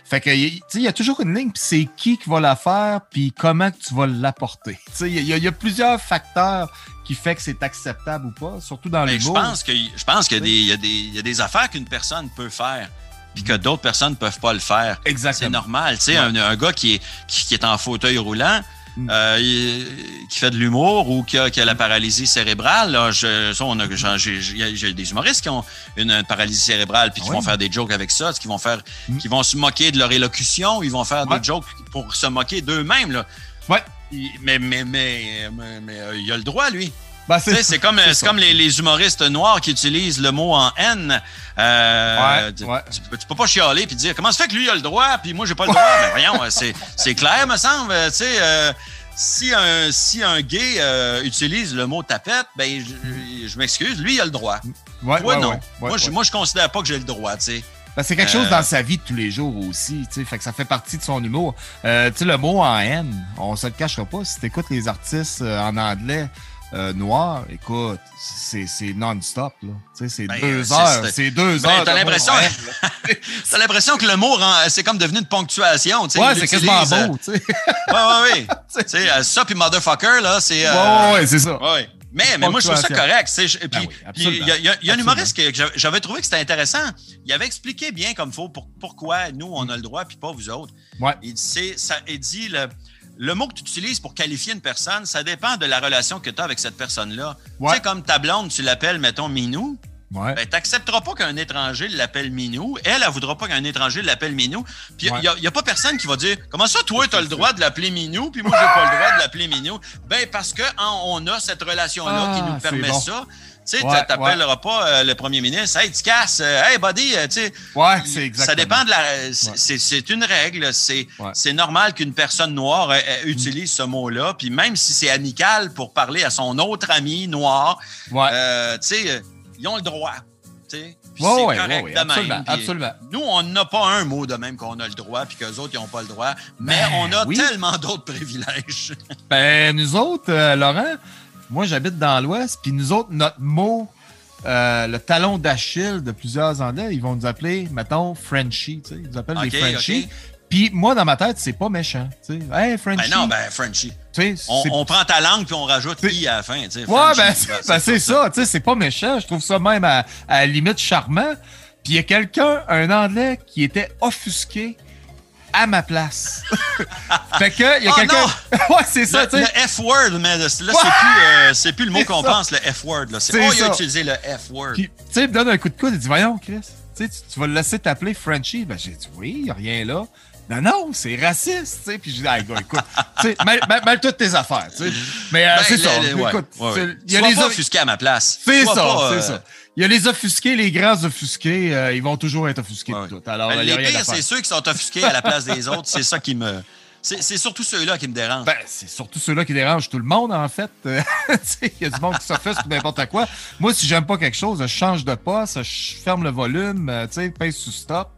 Fait que il y a toujours une ligne, puis c'est qui qui va la faire, puis comment tu vas l'apporter. Il y, y, a plusieurs facteurs qui fait que c'est acceptable ou pas, surtout dans les Je pense que je pense qu'il y, y, a des affaires qu'une personne peut faire puis que d'autres personnes ne peuvent pas le faire. Exactement. C'est normal. Tu sais, un, un, gars qui est, qui, est en fauteuil roulant, mm. euh, qui fait de l'humour ou qui a, qui a, la paralysie cérébrale, là, j'ai des humoristes qui ont une, paralysie cérébrale puis qui vont faire des jokes avec ça, qui vont faire, mm. qui vont se moquer de leur élocution, ils vont faire des jokes pour se moquer d'eux-mêmes. Là. Ouais mais, mais, mais, mais, euh, il a le droit, lui. Ben, c'est comme, comme les, les, humoristes noirs qui utilisent le mot en N. Euh, tu, peux pas chialer puis dire comment ça fait que lui il a le droit puis moi j'ai pas le droit? ben voyons, c'est clair, me semble. Tu sais, euh, si, un, si un gay utilise le mot tapette, ben je, m'excuse, lui il a le droit. moi non. moi, je, moi je considère pas que j'ai le droit. Tu sais. Ben, c'est quelque chose dans sa vie de tous les jours aussi, tu sais, fait que ça fait partie de son humour. Euh, tu sais, le mot en haine, on se le cachera pas. Si tu écoutes les artistes euh, en anglais euh, noirs, écoute, c'est non-stop, là. Tu sais, c'est ben, deux heures, c'est deux ben, heures. T'as l'impression, t'as l'impression que le mot, c'est comme devenu une ponctuation, tu sais. Ouais, c'est quasiment beau, tu sais. ouais, ouais, ouais. tu sais, ça puis motherfucker, là, c'est. ouais, ouais, ouais, c'est ça. Ouais. Mais, mais moi, je trouve ça correct. Ben puis il y, a, y a un humoriste que j'avais trouvé que c'était intéressant. Il avait expliqué bien comme il faut pourquoi nous, on a le droit, puis pas vous autres. Ouais. Il, ça, il dit le, le mot que tu utilises pour qualifier une personne, ça dépend de la relation que tu as avec cette personne-là. Tu sais, comme ta blonde, tu l'appelles, mettons, Minou. Ouais. Ben, t'accepteras pas qu'un étranger l'appelle Minou. Elle, elle voudra pas qu'un étranger l'appelle Minou. Puis il n'y a, pas personne qui va dire Comment ça, toi, tu as le droit de l'appeler Minou, puis moi, j'ai pas le droit de l'appeler Minou? Ben, parce qu'on a cette relation-là qui nous ah, permet ça. Tu sais, ouais, t'appelleras pas euh, le premier ministre, hey, tu casses, euh, hey, buddy, euh, tu sais. Ouais, c'est exactement. Ça dépend de la. C'est une règle. C'est normal qu'une personne noire utilise ce mot-là. Puis même si c'est amical pour parler à son autre ami noir, tu sais ils ont le droit. Oui, oui, oui, absolument, absolument. Nous, on n'a pas un mot de même qu'on a le droit, puis qu'eux autres, ils n'ont pas le droit. Mais ben on a tellement d'autres privilèges. ben, nous autres, euh, Laurent, moi, j'habite dans l'Ouest, puis nous autres, notre mot, euh, le talon d'Achille de plusieurs années, ils vont nous appeler, mettons, Frenchie. Ils nous appellent les Frenchies. Puis moi, dans ma tête, c'est pas méchant. Tu sais, hey, Frenchie. Ben non, ben Frenchie. On, on prend ta langue puis on rajoute i à la fin. tu sais, Ouais, ben, ben, c'est ben, ça, sais, c'est pas méchant. Je trouve ça même à, à la limite charmant. Puis il y a quelqu'un, un Anglais, qui était offusqué à ma place. fait que, il y a Oh quelqu'un. ouais, c'est ça, tu sais. le F-word, mais là, c'est plus, euh, c'est plus le mot qu'on ça. pense, le F-word. C'est Oh, il a ça. utilisé le F-word. Puis, tu sais, il me donne un coup de coude, il dit Voyons, Chris, tu, tu vas le laisser t'appeler Frenchie. Ben, j'ai dit Oui, il n'y a rien là. Non, non, c'est raciste, tu sais. Puis j'ai dit, ah, gars, écoute, tu sais, mêle toutes tes affaires, tu sais. Mais euh, Ben, c'est ça. écoute, ouais, ouais. c'est- il y a Sois les pas o- offusqué à ma place. C'est ça, c'est euh, ça. Il y a les offusqués, les grands offusqués, euh, ils vont toujours être offusqués de tout. Alors, Ben, les pires, c'est ceux qui sont offusqués à la place des autres. C'est ça qui me. C'est c'est surtout ceux-là qui me dérangent. Ben, c'est surtout ceux-là qui dérangent tout le monde, en fait. Tu sais, Il y a du monde qui s'offusque pour n'importe quoi. Moi, si j'aime pas quelque chose, je change de poste, je ferme le volume, tu sais, pèse sur stop.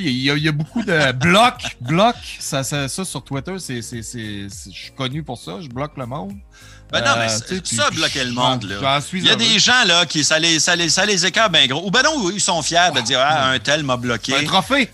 Il y, a- il y a beaucoup de blocs, blocs. Ça, ça, ça, sur Twitter, c'est, c'est, c'est- je suis connu pour ça. Je bloque le monde. Ben non, mais Euh, ça, bloquer le monde, là. Il y a des gens là qui ça les, ça les, ça les écarte bien gros. Ou ben non, ils sont fiers de dire Ah, un tel m'a bloqué. Un trophée.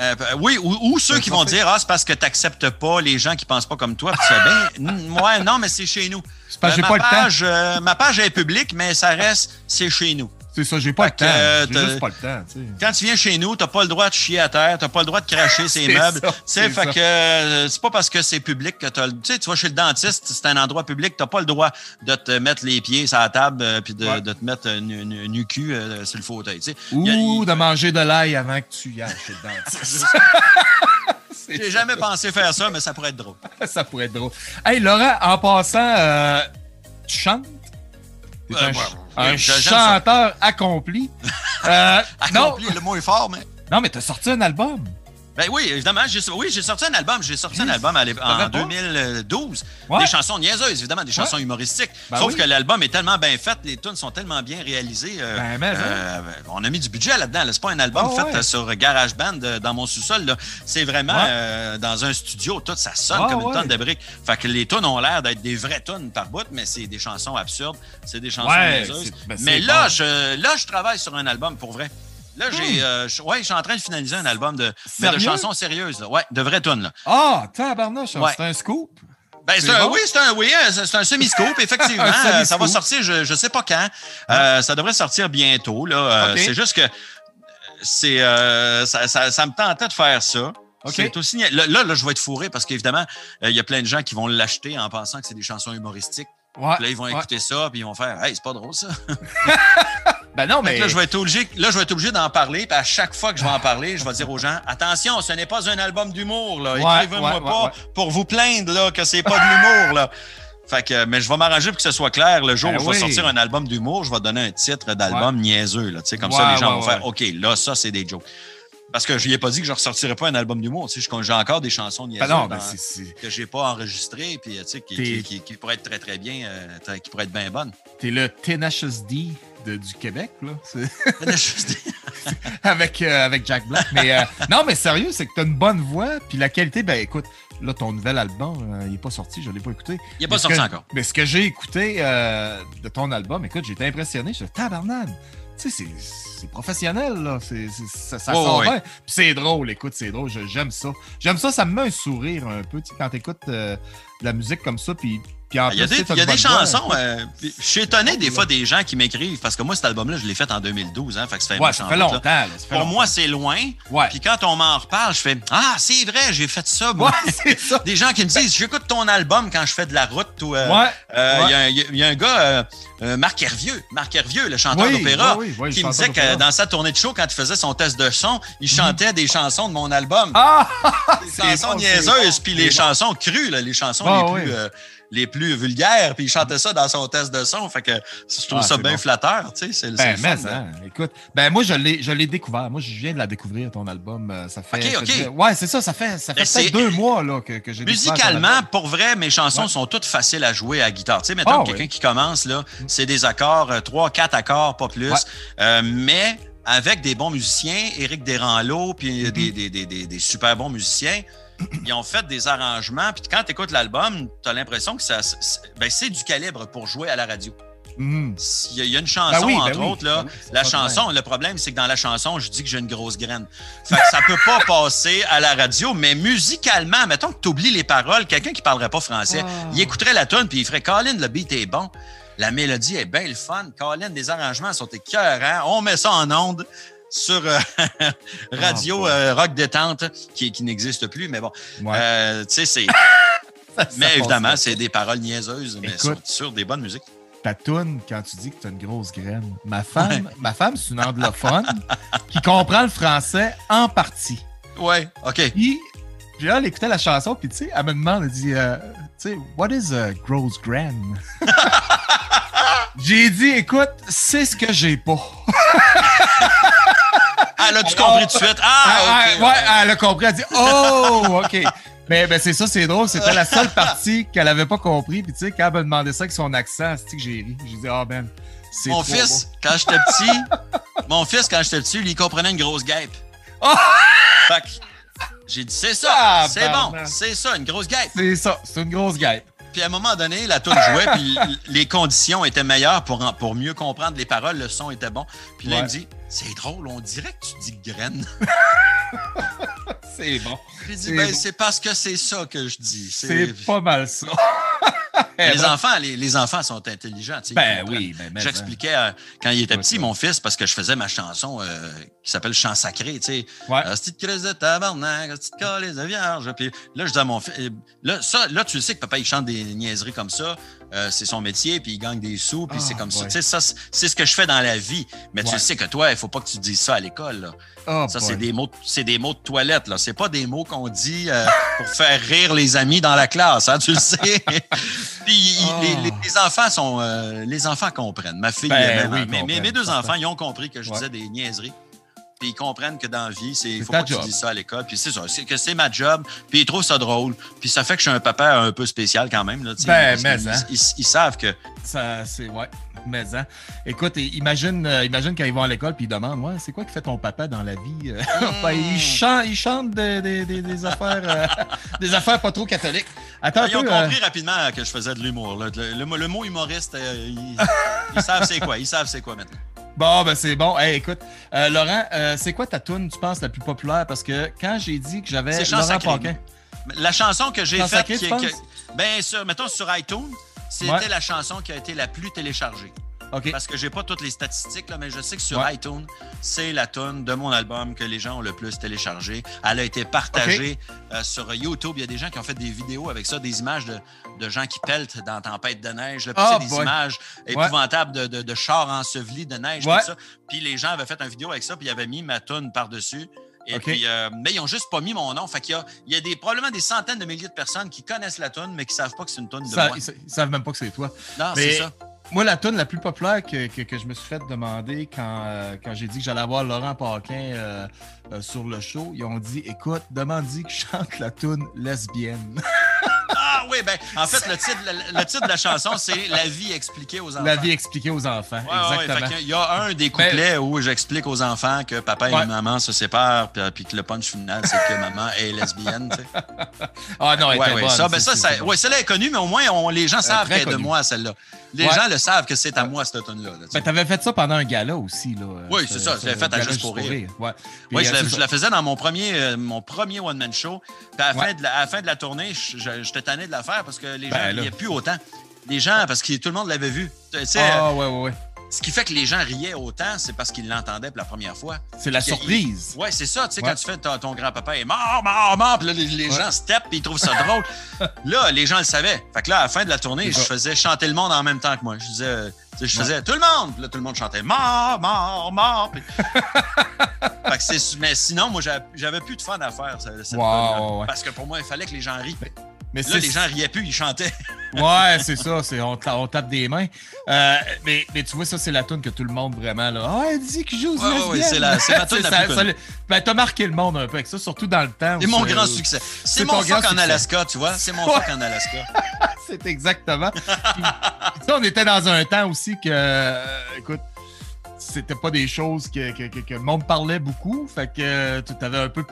Euh, oui, ou, ou ceux qui vont dire Ah, c'est parce que tu n'acceptes pas les gens qui pensent pas comme toi. Puis tu ben, ouais, non, mais c'est chez nous. C'est parce que Euh, j'ai ma, pas le temps. euh, ma page est publique, mais ça reste, c'est chez nous. C'est ça, j'ai pas Fait le temps. euh, J'ai juste pas le temps, tu sais. Quand tu viens chez nous, t'as pas le droit de chier à terre, t'as pas le droit de cracher ses meubles. c'est fait ça. que euh, c'est pas parce que c'est public que t'as le. Tu sais, tu vas chez le dentiste, c'est un endroit public, t'as pas le droit de te mettre les pieds sur la table euh, puis de, Ouais. de te mettre nu, cul euh, sur le fauteuil. Y a- Ou de manger de l'ail avant que tu y ailles chez le dentiste. J'ai jamais pensé faire ça, mais ça pourrait être drôle. Ça pourrait être drôle. Hey, Laurent, en passant, euh, tu chantes? T'es Euh, un, ouais, ch- ouais, un chanteur accompli. Euh, non, Accompli, le mot est fort, mais. non, mais t'as sorti un album. Ben oui, évidemment. J'ai, oui, j'ai sorti un album. J'ai sorti un album en Savais pas. 2012. Ouais. Des chansons niaiseuses, évidemment, des chansons Ouais. humoristiques. Ben Sauf oui. que l'album est tellement bien fait, les tunes sont tellement bien réalisées. euh, Ben, euh, on a mis du budget là-dedans. là. C'est pas un album Ah, fait ouais. euh, sur GarageBand euh, dans mon sous-sol. C'est vraiment dans un studio. Tout ça sonne Ah, comme une tonne de briques. Fait que les tunes ont l'air d'être des vraies tunes par bout, mais c'est des chansons absurdes. C'est des chansons niaiseuses. mais c'est là, bon. je, là, je travaille sur un album pour vrai. Là, j'ai, euh, je, ouais, je suis en train de finaliser un album de, mais de chansons sérieuses. Là. Ouais, de vraies tunes. Là. Ah, tabarnouche, Ouais. c'est un scoop. Ben, C'est un- bon? Oui, c'est un, oui, c'est c'est un semi-scope, effectivement. Un Euh, ça va semi-scoop. sortir, je ne sais pas quand. Euh, ça devrait sortir bientôt. Là. Euh. C'est juste que c'est, euh, ça, ça- ça me tentait de faire ça. Ok. C'est aussi, là, là, je vais être fourré parce qu'évidemment, euh, il y a plein de gens qui vont l'acheter en pensant que c'est des chansons humoristiques. Ouais. Puis là, ils vont ouais. écouter ça, puis ils vont faire Hey, c'est pas drôle ça. Ben non, mais. là, je vais être obligé, là, je vais être obligé d'en parler. Puis à chaque fois que je vais en parler, je vais dire aux gens attention, ce n'est pas un album d'humour. Là. Écrivez-moi ouais, pas ouais, pour vous plaindre là, que c'est pas de l'humour. Là. Fait que, mais je vais m'arranger pour que ce soit clair. Le jour Ben où je vais oui. sortir un album d'humour, je vais donner un titre d'album niaiseux. Là, Tu sais, comme ça, les gens vont faire. OK, là, ça, c'est des jokes. Parce que je lui ai pas dit que je ne ressortirais pas un album d'humour. Tu sais, je- J'ai encore des chansons niaiseuses Ben non, ben dans- que j'ai pas enregistrées, puis tu sais, qui, qui, qui- qui pourraient être très, très bien, euh, qui pourraient être bien bonnes. T'es le Tenacious D? De- du Québec, là. Avec, euh, avec Jack Black. Mais euh, non, mais sérieux, c'est que t'as une bonne voix, puis la qualité, ben écoute, là, ton nouvel album, euh, il est pas sorti, je l'ai pas écouté. Il n'est pas Mais sorti que- encore. Mais ce que j'ai écouté euh, de ton album, écoute, j'ai été impressionné. Je suis tabarnane. Tu sais, c'est- professionnel, là. C'est, c'est- ça ça Ouais, sort ouais. bien. Puis c'est drôle, écoute, c'est drôle. J'aime ça. J'aime ça, ça me met un sourire un peu, tu sais, quand t'écoutes de la musique comme ça, puis, en Il y a des, y a des chansons. euh, je suis étonné des fois des gens qui m'écrivent parce que moi, cet album-là, je l'ai fait en 2012. Hein, fait que ça fait, Ouais, ça fait longtemps. là, ça fait Pour longtemps. moi, c'est loin. ouais. Puis quand on m'en reparle, je fais Ah, c'est vrai, j'ai fait ça. moi. Ouais, c'est ça. Des gens qui me disent J'écoute ton album quand je fais de la route. Ou, euh, Ouais. euh, Il y a un- y, a- gars, Marc Hervieux, Marc Hervieux, le chanteur Oui, d'opéra, oui, oui, qui me disait que dans sa tournée de show, quand il faisait son test de son, il chantait des chansons de mon album. Ah! c'est chansons bon, niaiseuses, puis les chansons crues, là, les chansons Ah, les, plus, les plus vulgaires, puis il chantait ça dans son test de son. Fait que je trouve Ah, ça bien bon. flatteur, tu sais, c'est Ben, fun, hein, écoute, ben moi je l'ai, je l'ai découvert. Moi, je viens de la découvrir ton album. euh, Ça fait. Ok, ça ok. faisait- ouais, c'est ça. Ça fait, ça fait Ben, peut-être deux mois là que, que j'ai. Musicalement, pour vrai, mes chansons Ouais. sont toutes faciles à jouer à guitare. Tu sais, mettons Ah, quelqu'un qui commence, là, c'est des accords, euh, trois, quatre accords, pas plus. Ouais. Euh, mais avec des bons musiciens, Éric Desranleau, puis Mhm. des, des, des, des, des super bons musiciens, ils ont fait des arrangements. Puis quand tu écoutes l'album, tu as l'impression que ça, c'est ben, c'est du calibre pour jouer à la radio. Mhm. Il, y a, une chanson, ben entre ben autres, là. Ben la chanson, le problème, c'est que dans la chanson, je dis que j'ai une grosse graine. Fait que ça peut pas passer à la radio, mais musicalement, mettons que tu oublies les paroles, quelqu'un qui parlerait pas français, il écouterait la tune puis il ferait Colin, le beat est bon. La mélodie est bien le fun. Colin, les arrangements sont écœurants. On met ça en onde sur euh, Radio ah, euh, Rock Détente, qui, qui n'existe plus, mais bon. Euh, tu sais, c'est. mais évidemment, c'est des paroles niaiseuses, mais sur des bonnes musiques. Ta toune, quand tu dis que tu as une grosse graine. Ma femme, ma femme c'est une anglophone qui comprend le français en partie. Ouais, OK. Puis, puis elle écoutait la chanson, puis tu sais, elle me demande, elle dit, tu sais, what is a gross graine? J'ai dit, écoute, c'est ce que j'ai pas. Elle a-tu compris tout de suite? Ah, ah ok. ouais, elle a compris. Elle a dit, oh, OK. Mais ben, c'est ça, c'est drôle. C'était la seule partie qu'elle avait pas compris. Puis tu sais, quand elle me demandait ça avec son accent, c'est que j'ai ri? J'ai dit, ah oh, ben, c'est Mon fils, quand j'étais petit, mon fils, quand j'étais petit, lui, il comprenait une grosse guêpe. Oh! Fait que j'ai dit, c'est ça, ah, c'est bon, c'est ça, une grosse guêpe. C'est ça, c'est une grosse guêpe. Puis à un moment donné, la tune jouait, puis les conditions étaient meilleures pour, pour mieux comprendre les paroles, le son était bon. Puis là, il me dit C'est drôle, on dirait que tu dis graine. c'est bon. J'ai dit ben, c'est parce que c'est ça que je dis. C'est pas mal ça. les, enfants, les, enfants sont intelligents. Ben oui, ben, J'expliquais euh, quand il était petit, mon fils, parce que je faisais ma chanson euh, qui s'appelle Chant sacré. Tu sais, ouais. petite crise de tabarnak, petite calice de vierge. Puis là, je dis à mon fils, là, ça, là, tu le sais que papa, il chante des niaiseries comme ça. Euh, c'est son métier, puis il gagne des sous, puis c'est ah, comme ça. Tu sais, ça, c'est ce que je fais dans la vie. Mais tu sais que toi, il faut pas que tu dises ça à l'école. Oh, ça, c'est des mots, c'est des mots de toilette. Là, c'est pas des mots qu'on dit pour faire rire les amis dans la classe. Hein, tu le sais. Puis les, ah. enfants sont, euh, les enfants comprennent. Ma fille, ben mes, deux enfants, ils ont compris que je disais des niaiseries. Puis ils comprennent que dans la vie, il faut pas que tu dises ça à l'école. Puis c'est ça, c'est que c'est ma job. Puis ils trouvent ça drôle. Puis ça fait que je suis un papa un peu spécial quand même. Là, ben, mais, ils, hein. ils, savent que. Ça, c'est, ouais. Mais, hein. Écoute, imagine, euh, imagine quand ils vont à l'école puis ils demandent ouais, c'est quoi qui fait ton papa dans la vie euh? ben, il, chante, il chante des, affaires, euh, des affaires pas trop catholiques. Attends, ils ont compris rapidement que je faisais de l'humour. Le, mot humoriste, ils, savent c'est quoi. Ils savent c'est quoi maintenant. Bon, ben c'est bon. Hey, écoute, Laurent, c'est quoi ta tune, tu penses, la plus populaire? Parce que quand j'ai dit que j'avais Laurent Paquin... La chanson que j'ai faite, qui, ben, sur, mettons sur iTunes, c'était la chanson qui a été la plus téléchargée. Parce que j'ai pas toutes les statistiques, là, mais je sais que sur iTunes, c'est la tune de mon album que les gens ont le plus téléchargé. Elle a été partagée euh, sur YouTube. Il y a des gens qui ont fait des vidéos avec ça, des images de, gens qui peltent dans Tempête de neige. Là, oh, des images épouvantables de, de, chars ensevelis de neige. Ça. Puis les gens avaient fait une vidéo avec ça, puis ils avaient mis ma tune par-dessus. Et puis, euh, mais ils n'ont juste pas mis mon nom. Fait qu'il y a, il y a des, probablement des centaines de milliers de personnes qui connaissent la tune, mais qui ne savent pas que c'est une tune de moi. Ils ne savent même pas que c'est toi. Non, c'est ça. Moi, la tune la plus populaire que, que, je me suis fait demander quand, euh, quand j'ai dit que j'allais avoir Laurent Paquin euh, sur le show, ils ont dit Écoute, demande-y que je chante la tune lesbienne. Ah oui, ben, en fait, le titre, le, titre de la chanson, c'est La vie expliquée aux enfants. La vie expliquée aux enfants. exactement. il y a un des couplets où j'explique aux enfants que papa et maman se séparent, puis, que le punch final, c'est que maman est lesbienne. Tu sais. Ah non, elle ouais, ouais, ça, ben, ça, ça, ouais, celle-là est connue, mais au moins, on, les gens savent qu'elle est de moi, celle-là. Les gens le savent que c'est à moi, cette tune-là. Ben, t'avais fait ça pendant un gala aussi. Là, oui, c'est ça. Je l'ai fait à Juste pour rire. Oui, je, la, faisais dans mon premier, euh, mon premier one-man show. Puis à, la fin de la, à la j'étais tanné de la faire parce que les gens, ben, il n'y plus autant. Les gens, parce que tout le monde l'avait vu. Ah, ouais, ouais, ouais. Ce qui fait que les gens riaient autant, c'est parce qu'ils l'entendaient pour la première fois. C'est la surprise. Oui, c'est ça. Tu sais, quand tu fais ton, grand-papa est mort, mort, mort, puis là, les, gens step et ils trouvent ça drôle. là, les gens le savaient. Fait que là, à la fin de la tournée, je faisais chanter le monde en même temps que moi. Je disais, je faisais tout le monde. Puis là, tout le monde chantait mort, mort, mort. fait que mais sinon, moi, j'avais plus de fun à faire. Cette Parce que pour moi, il fallait que les gens rient. Mais là, les gens riaient plus, ils chantaient. ouais, c'est ça, on, on, tape des mains. Euh, mais, mais, tu vois, ça, c'est la tune que tout le monde vraiment, là. Ah, elle dit qu'il joue ouais, ouais, c'est la, la tune la plus Ben, t'as marqué le monde un peu avec ça, surtout dans le temps. C'est mon grand succès. C'est mon fuck en Alaska, tu vois. C'est mon fuck en Alaska. c'est exactement. Puis, on était dans un temps aussi que, euh, écoute, c'était pas des choses que, que, que, le monde parlait beaucoup. Fait que tu avais un peu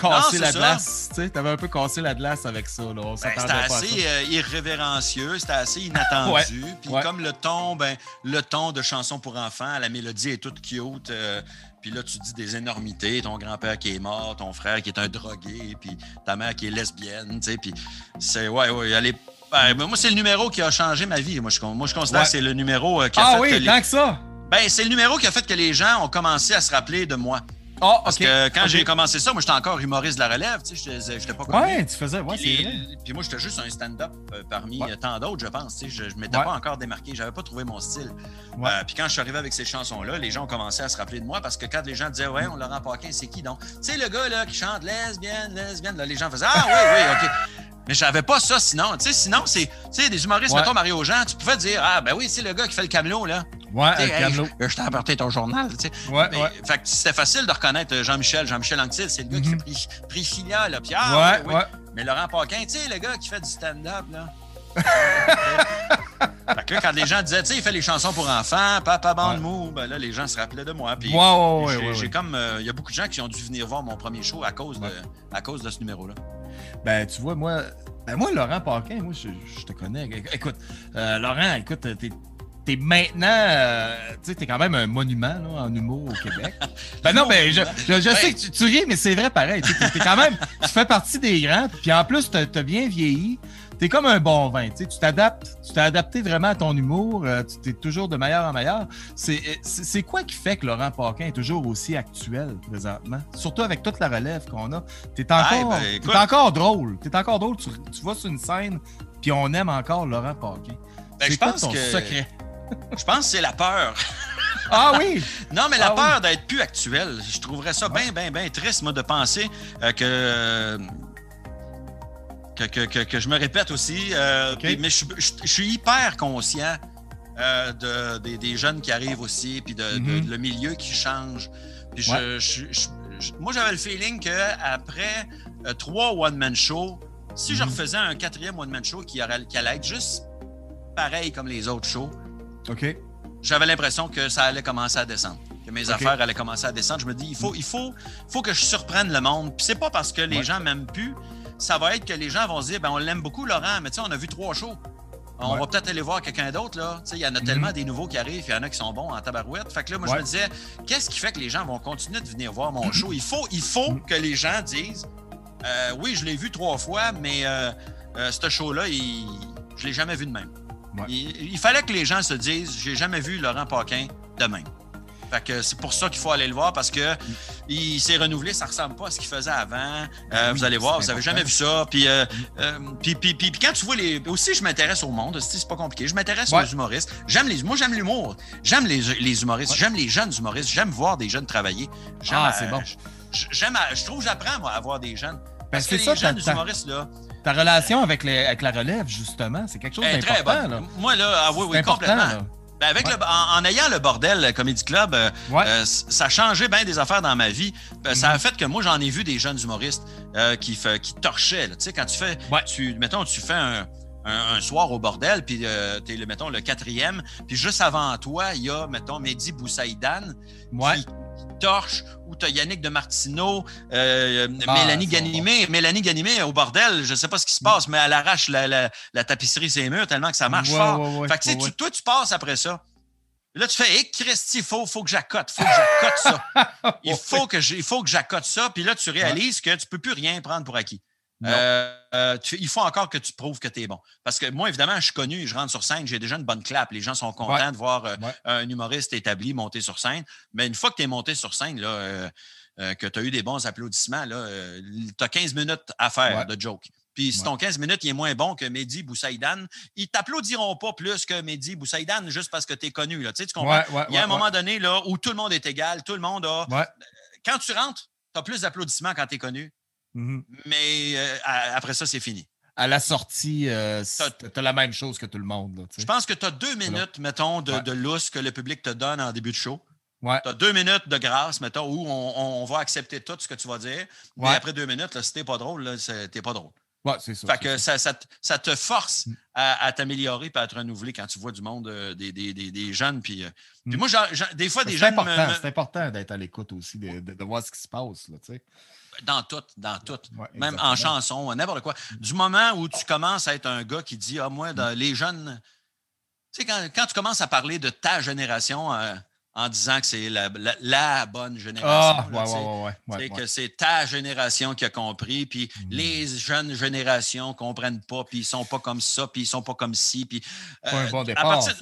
cassé la glace. Tu avais un peu cassé la glace avec ça. Ben, c'était assez euh, irrévérencieux, c'était assez inattendu. Puis comme le ton, ben, le ton de chanson pour enfants, la mélodie est toute cute. Euh, puis là, tu dis des énormités, ton grand-père qui est mort, ton frère qui est un drogué, puis ta mère qui est lesbienne, tu sais, puis c'est, ouais, ouais, elle est, ben, moi, c'est le numéro qui a changé ma vie. Moi, je, moi, je considère que c'est le numéro euh, qui a ah, fait oui, tant que ça! Ben, c'est le numéro qui a fait que les gens ont commencé à se rappeler de moi. Oh, Parce que quand j'ai commencé ça, moi, j'étais encore humoriste de la relève. Tu sais, j'étais pas connu. Ouais, tu faisais, ouais, c'est vrai. Puis moi, j'étais juste un stand-up euh, parmi tant d'autres, je pense. Tu sais, je ne m'étais pas encore démarqué. J'avais pas trouvé mon style. Euh, puis quand je suis arrivé avec ces chansons-là, les gens ont commencé à se rappeler de moi parce que quand les gens disaient, ouais, on Laurent Paquin, c'est qui donc? Tu sais, le gars là, qui chante lesbienne, lesbienne, là, les gens faisaient, ah oui, oui, OK. Mais j'avais pas ça sinon. Tu sais, sinon, c'est des humoristes, mettons Mario Jean, tu pouvais dire, ah ben oui, c'est le gars qui fait le camelot, là. Ouais, le camelot. Je, t'ai apporté ton journal, tu sais. Ouais, ouais. Fait que c'était facile de reconnaître euh, Jean-Michel, Jean-Michel Anctil, c'est le gars qui mhm. fait Priscilla, là. Puis, ah, ouais, ouais. Mais Laurent Paquin, tu sais, le gars qui fait du stand-up, là. fait que là, quand les gens disaient, tu sais, il fait les chansons pour enfants, Papa Bande Mou, ben là, les gens se rappelaient de moi. Puis, j'ai comme, euh, il y a beaucoup de gens qui ont dû venir voir mon premier show à cause, de, à cause de ce numéro-là. Ben, tu vois, moi, ben moi, Laurent Paquin, moi, je, te connais. Écoute, euh, Laurent, écoute, t'es t'es maintenant, euh, tu sais, t'es quand même un monument là, en humour au Québec. ben non, mais je, je, sais que tu, ris, mais c'est vrai pareil. Tu es quand même, tu fais partie des grands, puis en plus, t'as as bien vieilli. T'es comme un bon vin, tu t'adaptes, tu t'es adapté vraiment à ton humour, euh, tu es toujours de meilleur en meilleur. C'est quoi qui fait que Laurent Paquin est toujours aussi actuel présentement? Surtout avec toute la relève qu'on a. T'es encore, ben, es encore drôle. T'es encore drôle. Tu, tu vas sur une scène, puis on aime encore Laurent Paquin. Ben, c'est quoi ton secret? Je pense que c'est la peur. Ah oui? non, mais la ah peur d'être plus actuel. Je trouverais ça bien, bien, bien triste, moi, de penser euh, que, que, que, je me répète aussi. Euh, mais je, suis hyper conscient euh, de, des, jeunes qui arrivent aussi, puis de, mm-hmm. le milieu qui change. Puis moi, j'avais le feeling qu'après trois one-man shows, si je mm-hmm. refaisais un quatrième one-man show qui, aurait, qui allait être juste pareil comme les autres shows. J'avais l'impression que ça allait commencer à descendre, que mes affaires allaient commencer à descendre. Je me dis, il faut, il faut, faut que je surprenne le monde. Puis c'est pas parce que les gens m'aiment plus, ça va être que les gens vont se dire, ben on l'aime beaucoup, Laurent, mais tu sais, on a vu trois shows. On va peut-être aller voir quelqu'un d'autre, là. Il y en a tellement mhm. des nouveaux qui arrivent, il y en a qui sont bons en tabarouette. Fait que là, moi, je me disais, qu'est-ce qui fait que les gens vont continuer de venir voir mon show? Il faut, il faut mhm. que les gens disent, euh, oui, je l'ai vu trois fois, mais euh, euh, ce show-là, je l'ai jamais vu de même. Il, fallait que les gens se disent j'ai jamais vu Laurent Paquin de même. Fait que c'est pour ça qu'il faut aller le voir parce que il s'est renouvelé, ça ressemble pas à ce qu'il faisait avant. Euh, vous allez voir, vous avez jamais vu ça. Euh, euh, puis, puis, puis, quand tu vois les. Aussi, je m'intéresse au monde, c'est pas compliqué. Je m'intéresse aux humoristes. J'aime les. Moi, j'aime l'humour. J'aime les, les, humoristes. J'aime les jeunes humoristes. J'aime voir des jeunes travailler. Ah, c'est bon. J'aime. Je trouve que j'apprends à voir des jeunes. Ben, parce que les jeunes humoristes, là. Ta relation avec, les, avec la relève, justement, c'est quelque chose d'important. Moi, là, ah, oui, oui, complètement. Ben avec le, en, ayant le bordel Comedy Club, euh, euh, ça a changé bien des affaires dans ma vie. Euh, ça a mhm. fait que moi, j'en ai vu des jeunes humoristes qui, qui torchaient. Tu sais, quand tu fais, tu, mettons, tu fais un, un, soir au bordel, puis tu es, mettons, le quatrième, puis juste avant toi, il y a, mettons, Mehdi Boussaïdan qui, torche, ou tu as Yannick de Martineau, euh, ah, Mélanie Ganimé. Mélanie Ganimé, au bordel, je ne sais pas ce qui se passe, mais elle arrache la, la, la tapisserie ses murs tellement que ça marche fort. fait que, tu, toi, tu passes après ça. Là, tu fais, hé, Christy, il faut, faut que j'accote, faut que j'accote ça. il faut que j'accote ça. Puis là, tu réalises que tu ne peux plus rien prendre pour acquis. Euh, euh, il faut encore que tu prouves que tu es bon. Parce que moi, évidemment, je suis connu, je rentre sur scène, j'ai déjà une bonne clap. Les gens sont contents de voir euh, un humoriste établi monter sur scène. Mais une fois que tu es monté sur scène, là, que tu as eu des bons applaudissements, tu as 15 minutes à faire de joke. Puis si ton 15 minutes il est moins bon que Mehdi Boussaïdan, ils t'applaudiront pas plus que Mehdi Boussaïdan juste parce que tu es connu. Là. Tu, sais, tu comprends? il y a un moment donné là, où tout le monde est égal, tout le monde a. Quand tu rentres, tu as plus d'applaudissements quand tu es connu Mhm. Mais euh, après ça, c'est fini. À la sortie, euh, tu as la même chose que tout le monde. je pense que tu as deux minutes, mettons, de, de lousse que le public te donne en début de show. Ouais. Tu as deux minutes de grâce, mettons, où on, va accepter tout ce que tu vas dire. Mais après deux minutes, là, si t'es pas drôle, t'es pas drôle. Ouais, c'est ça. Fait que ça, ça, te force mm. à, t'améliorer et à te renouveler quand tu vois du monde, euh, des, des, des, jeunes. Puis, euh, mm. moi, des fois, des jeunes. C'est important d'être à l'écoute aussi, de, de, voir ce qui se passe. Là, dans tout, dans tout. Même en chanson, n'importe quoi. Du moment où tu commences à être un gars qui dit Ah, moi, dans les jeunes. Tu sais, quand, quand, tu commences à parler de ta génération, euh, en disant que c'est la, bonne génération. Ah, ouais, que c'est ta génération qui a compris, puis mm. les jeunes générations ne comprennent pas, puis ils ne sont pas comme ça, puis ils ne sont pas comme ci. Puis, un euh, bon départ, ça.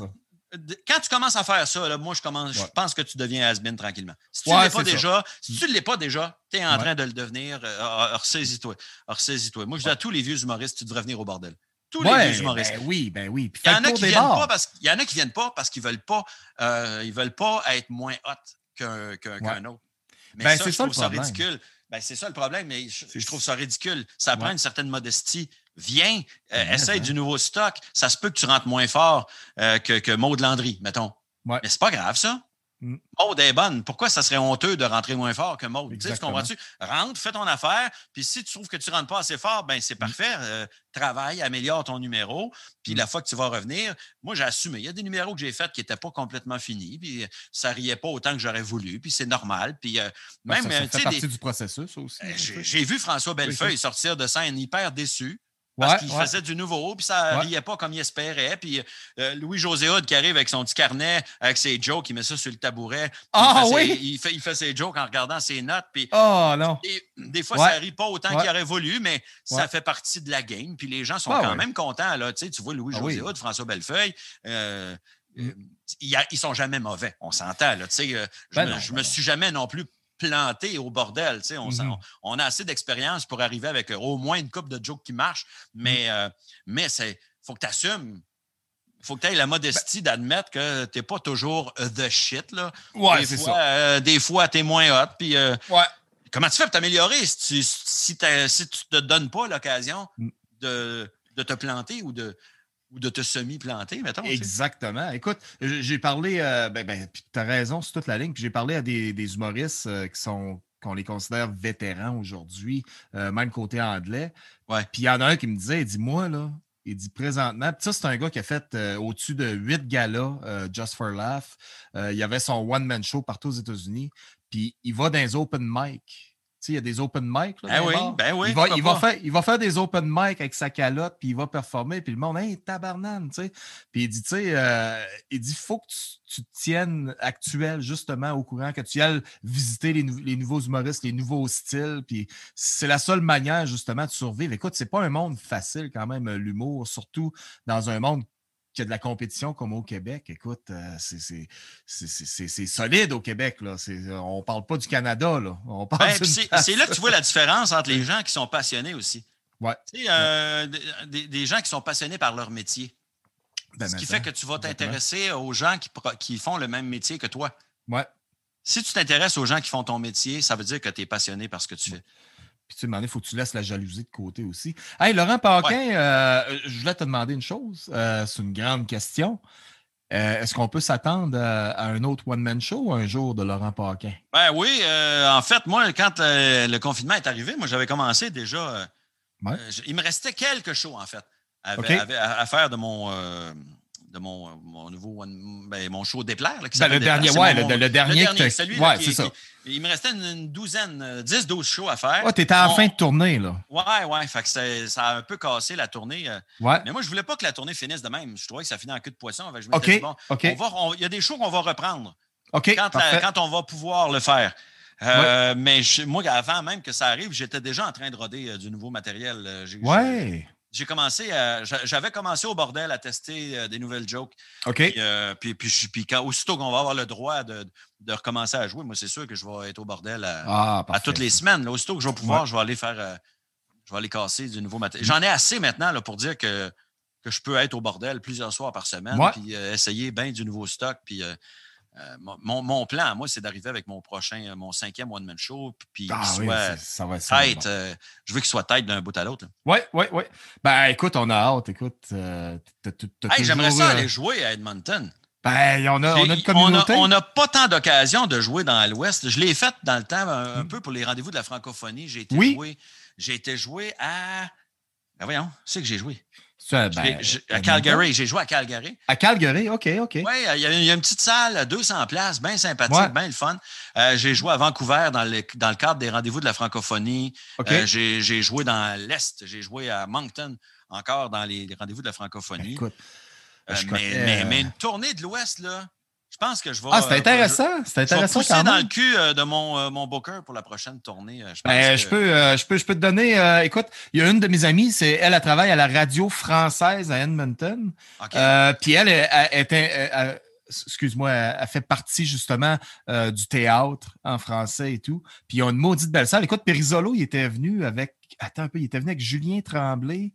Quand tu commences à faire ça, là, moi, je, commence, je pense que tu deviens has tranquillement. Si tu ne l'es pas déjà, si tu l'es pas déjà, tu es en train de le devenir. Euh, ressaisis-toi. Ressaisis-toi. Moi, je dis à tous les vieux humoristes, tu devrais venir au bordel. Tous les vieux humoristes. Ben oui, ben oui. il y en a qui viennent pas parce y en a qui viennent pas parce qu'ils veulent pas, euh, ils veulent pas être moins hot qu'un autre. Mais ben, ça, je trouve ça ridicule. Ben, c'est ça le problème, mais je, trouve ça ridicule. Ça prend une certaine modestie. Viens, euh, essaye du nouveau stock. Ça se peut que tu rentres moins fort euh, que, que Maud Landry, mettons. Mais c'est pas grave, ça. Mm. Maud est bonne. Pourquoi ça serait honteux de rentrer moins fort que Maud? Tu sais, comprends-tu? Rentre, fais ton affaire, puis si tu trouves que tu ne rentres pas assez fort, ben c'est mm. parfait. Euh, travaille, améliore ton numéro, puis mm. la fois que tu vas revenir, moi, j'ai assumé. Il y a des numéros que j'ai faits qui n'étaient pas complètement finis, puis ça riait pas autant que j'aurais voulu, puis c'est normal. Puis euh, même. Ça, fait partie du processus aussi. Euh, j'ai vu François Bellefeuille sortir de scène hyper déçu. Parce qu'il faisait du nouveau, puis ça ne riait pas comme il espérait. Puis euh, Louis-José Hood qui arrive avec son petit carnet, avec ses jokes, il met ça sur le tabouret. Ah il oui! il, fait, il fait ses jokes en regardant ses notes. Puis, oh non! des fois, ça ne rit pas autant qu'il aurait voulu, mais ça fait partie de la game. Puis les gens sont quand même contents. Là. Tu, sais, tu vois Louis-José ah, Hood, François Bellefeuille. Euh, mm. euh, ils, ne sont jamais mauvais, on s'entend. Tu sais, je, ben je me suis jamais non plus planté au bordel. On, mm-hmm. on, a assez d'expérience pour arriver avec euh, au moins une coupe de jokes qui marche, mais, il mm-hmm. euh, mais c'est faut que tu assumes. Il faut que tu aies la modestie d'admettre que tu n'es pas toujours euh, the shit. Là. Ouais, des, fois, des fois, tu es moins hot. Puis, Comment tu fais pour t'améliorer si tu si, si tu te donnes pas l'occasion mm. de, de, te planter ou de, ou de te semi-planter, mettons. Exactement. Écoute, j'ai parlé, euh, ben, ben tu as raison, c'est toute la ligne. J'ai parlé à des, humoristes euh, qui sont qu'on les considère vétérans aujourd'hui, euh, même côté anglais. Ouais. Puis il y en a un qui me disait, il dit, moi, là, il dit présentement, ça, c'est un gars qui a fait au-dessus de huit galas, Just for Laugh. il y avait son one-man show partout aux États-Unis. Puis il va dans les open mic il y a des open mic. Là, ben, ben oui, il, va, il, va faire, il va faire des open mic avec sa calotte, puis il va performer, puis le monde, hey, tabarnane, tu sais. Puis il dit, tu sais, euh, il dit, faut que tu, te tiennes actuel, justement, au courant, que tu ailles visiter les, les nouveaux humoristes, les nouveaux styles, puis c'est la seule manière, justement, de survivre. Écoute, c'est pas un monde facile, quand même, l'humour, surtout dans un monde qu'il y a de la compétition comme au Québec, écoute, euh, c'est solide au Québec. Là. On ne parle pas du Canada. Là. Ben, c'est là que tu vois la différence entre les gens qui sont passionnés aussi. Ouais. Euh, des, gens qui sont passionnés par leur métier. Ben, Ce qui fait que tu vas t'intéresser aux gens qui, qui, font le même métier que toi. Ouais. Si tu t'intéresses aux gens qui font ton métier, ça veut dire que tu es passionné par ce que tu fais. Puis tu sais, il faut que tu laisses la jalousie de côté aussi. Hey, Laurent Paquin, euh, je voulais te demander une chose. Euh, c'est une grande question. Euh, est-ce qu'on peut s'attendre à, un autre one-man show un jour de Laurent Paquin? Ben oui. en fait, moi, quand le confinement est arrivé, moi, j'avais commencé déjà. il me restait quelques shows, en fait, à, faire de mon de mon, mon nouveau ben, mon show Déplaire. Là, ben, le, dernier, ouais, le, le, dernier, celui ouais, c'est ça. il me restait une, douzaine, 10-12 shows à faire. Ouais, tu étais en fin de tournée, là. Ouais, ouais. Fait que ça a un peu cassé la tournée. Euh. Ouais. Mais moi, je voulais pas que la tournée finisse de même. Je trouvais que ça finit en queue de poisson. je OK. bon, il y a des shows qu'on va reprendre. OK. Quand, quand, on va pouvoir le faire. Euh, mais moi, avant même que ça arrive, j'étais déjà en train de roder euh, du nouveau matériel. ouais j'ai commencé j'avais commencé au bordel à tester euh, des nouvelles jokes. OK. Puis, euh, puis, puis, quand, aussitôt qu'on va avoir le droit de, de, recommencer à jouer, moi, c'est sûr que je vais être au bordel à, ah, toutes les semaines. aussitôt que je vais pouvoir, je vais aller faire. Euh, je vais aller casser du nouveau matériel. J'en ai assez maintenant là, pour dire que, que je peux être au bordel plusieurs soirs par semaine, puis essayer bien du nouveau stock, puis euh, mon, mon, plan, moi, c'est d'arriver avec mon prochain, euh, mon cinquième one-man show, puis ah, qu'il soit ça va tête. Euh, je veux qu'il soit tête d'un bout à l'autre. Oui, oui, oui. Ben, écoute, on a hâte. Écoute, j'aimerais ça aller jouer à Edmonton. Ben, on a, on a une communauté. On n'a pas tant d'occasions de jouer dans l'Ouest. Je l'ai fait dans le temps un, hmm. peu pour les rendez-vous de la francophonie. J'ai été, joué, j'ai été joué à Ben voyons, c'est que j'ai joué. Ça, ben, je- à Calgary, j'ai joué à Calgary. À Calgary, OK, OK. Oui, il y, a- il y a une petite salle, 200 places, bien sympathique, Ouais. bien le fun. Euh, j'ai joué à Vancouver dans le, dans le cadre des rendez-vous de la francophonie. Euh, j'ai joué dans l'Est, j'ai joué à Moncton, encore dans les, les rendez-vous de la francophonie. Écoute, Euh, mais, mais- euh, mais une tournée de l'Ouest, là, je pense que je vais. Ah, c'est euh, intéressant. C'est Je, je vais intéressant quand dans même. le cul euh, de mon, euh, mon booker pour la prochaine tournée. euh, Je pense Ben, que- je, peux, euh, je, peux, je peux te donner. euh, écoute, il y a une de mes amies, c'est elle, elle travaille à la radio française à Edmonton. OK. Euh, puis elle, elle- excuse-moi, elle, fait partie justement euh, du théâtre en français et tout. Puis ils ont une maudite belle salle. Écoute, Périsolo, il était venu avec. Attends un peu, il était venu avec Julien Tremblay.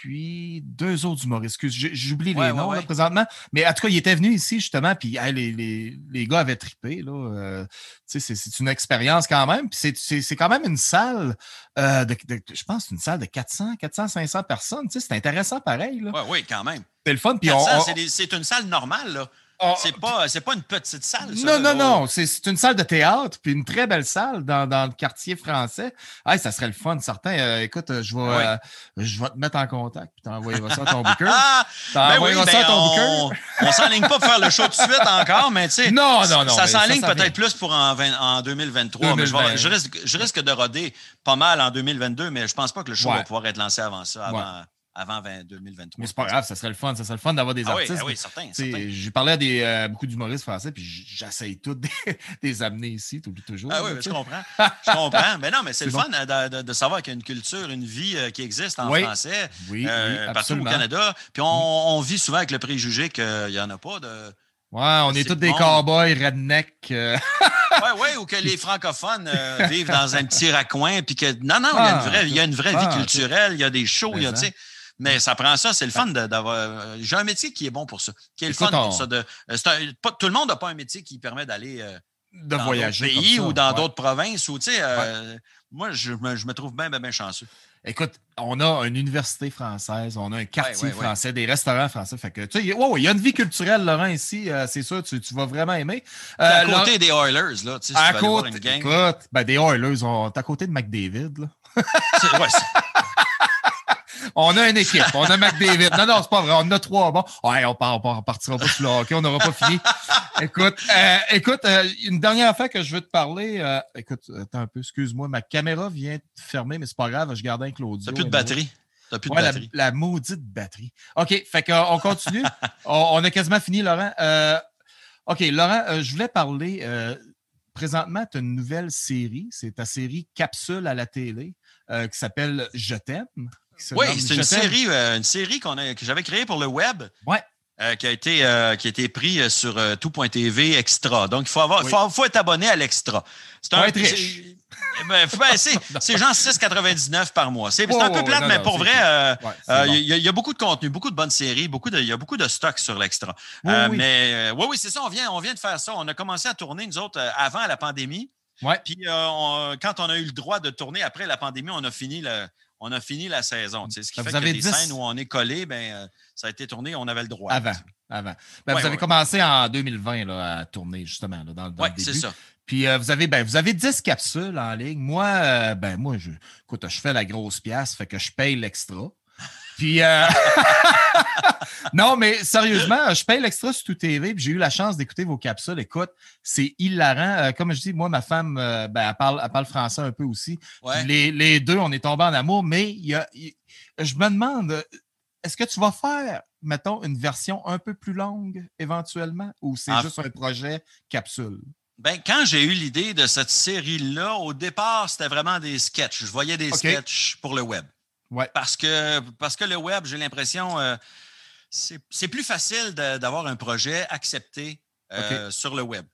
Puis deux autres humoristes. Excuse, j'oublie Ouais, les ouais, noms là, présentement. Mais en tout cas, il était venu ici justement. Puis hey, les, les, les gars avaient trippé. Euh, c'est, une expérience quand même. Puis c'est, quand même une salle, euh, de, de- je pense, une salle de 400, 400, 500 personnes. C'est intéressant pareil. Là. Ouais, oui, quand même. C'est le fun. Puis on, 400, on- c'est des- c'est une salle normale, là. On- C'est pas, c'est pas une petite salle. ça, non, non, non. C'est, une salle de théâtre, puis une très belle salle dans, dans le quartier français. Hey, ça serait le fun, certain. Euh, écoute, je vais, euh, je vais te mettre en contact, puis t'envoyeras ça à ton booker. Ah! Ben oui, T'envoyeras ça ben à ton on, booker. on s'enligne pas pour faire le show tout de suite encore, mais tu sais, Non, non, non, ça ça, s'enligne ça peut-être plus pour en, 20 en 2023. Mais je, vais- 2020. je risque, je risque de roder pas mal en 2022, mais je pense pas que le show Ouais. va pouvoir être lancé avant ça, avant, avant 20 2023. Mais c'est pas grave, ça serait le fun. Ça serait le fun d'avoir des Ah oui, artistes. ah oui, certain, certain. J'ai parlé à des, euh, beaucoup d'humoristes français, puis j'essaye tous de les amener ici, tout, toujours. Ah oui, mais je comprends. Je comprends. Mais non, mais c'est le fun euh, de, de- de savoir qu'il y a une culture, une vie euh, qui existe en Oui. français Oui, euh, oui, partout au. Canada. Puis on, on vit souvent avec le préjugé qu'il n'y en a pas de. Ouais, on est tous des cowboys redneck. euh, Oui, oui, ou que les francophones euh, vivent dans un petit raccoin, puis que non, non, il y a Ah, une vraie, il y a une vraie ah, vie culturelle, il y a des shows, il y a, tu sais. Mais ça prend ça, c'est le fun d'avoir. euh, J'ai un métier qui est bon pour ça, qui est le Écoute, fun on- pour ça. De, euh, un- pas- tout le monde n'a pas un métier qui permet d'aller euh, de dans voyager. pays ça, ou dans ouais. d'autres provinces. Ou, tu sais, euh, Moi, je me, je me trouve bien, bien, bien chanceux. Écoute, on a une université française, on a un quartier Ouais, français, des restaurants français. Fait que, tu sais, il y a une vie culturelle, Laurent, ici, euh, c'est sûr, tu, tu vas vraiment aimer. À Euh, Laurent- côté des Oilers, là, tu sais, si à côté, écoute, ben, des Oilers, on est à côté de McDavid, là. Ouais, On a une équipe, on a McDavid. Non, non, c'est pas vrai, on a trois. Bon, ouais, on, part, on, part- on partira pas sur le hockey, on n'aura pas fini. Écoute, euh, écoute, euh, une dernière affaire que je veux te parler. euh, écoute, attends un peu, excuse-moi, ma caméra vient de fermer, mais c'est pas grave, je garde un Claudio. T'as plus de batterie. T'as plus de Ouais, batterie. la maudite batterie. OK, fait qu'on continue. on, on a quasiment fini, Laurent. OK, Laurent, je voulais parler. présentement, tu as une nouvelle série. C'est ta série Capsule à la télé euh, qui s'appelle Je t'aime. Oui, c'est une série, euh, une série qu'on a, que j'avais créée pour le web. Ouais. euh, qui, a été, euh, qui a été pris euh, sur euh, tout.tv extra. Donc, il faut, avoir, Oui. faut, faut être abonné à l'extra. C'est Faut être riche. c'est- ben, ben, c'est c'est genre 6,99 par mois. C'est un peu plate, non, mais non, pour vrai, Ouais, il y, a- il y a beaucoup de contenu, beaucoup de bonnes séries, beaucoup de, il y a beaucoup de stock sur l'extra. Oui, oui. Mais oui, oui, c'est ça, on vient, on vient de faire ça. On a commencé à tourner, nous autres, avant la pandémie. Ouais. Puis euh, on- quand on a eu le droit de tourner après la pandémie, on a fini, le, on a fini la saison. tu sais. Ce qui Ben, fait vous avez que des 10 scènes où on est collé, ben, euh, ça a été tourné, on avait le droit. Avant. Avant. Ben, Ouais, vous avez ouais. commencé en 2020 là, à tourner, justement, là, dans, dans Oui, le début. c'est ça. Puis euh, vous avez ben, vous avez 10 capsules en ligne. Moi, euh, ben moi, je, écoute, je fais la grosse pièce, fait que je paye l'extra. Puis euh, non, mais sérieusement, je paye l'extra sur tout TV, puis j'ai eu la chance d'écouter vos capsules. Écoute, c'est hilarant. Euh, comme je dis, moi, ma femme, euh, ben, elle, parle, elle parle français un peu aussi. Ouais. Les, les deux, on est tombés en amour, mais y a, je me demande, est-ce que tu vas faire, mettons, une version un peu plus longue éventuellement, ou c'est juste un projet capsule? Ben, quand j'ai eu l'idée de cette série-là, au départ, c'était vraiment des sketchs. Je voyais des sketchs pour le web. Ouais. Parce que, parce que le web, j'ai l'impression, euh, c'est plus facile d'avoir un projet accepté euh, sur le web.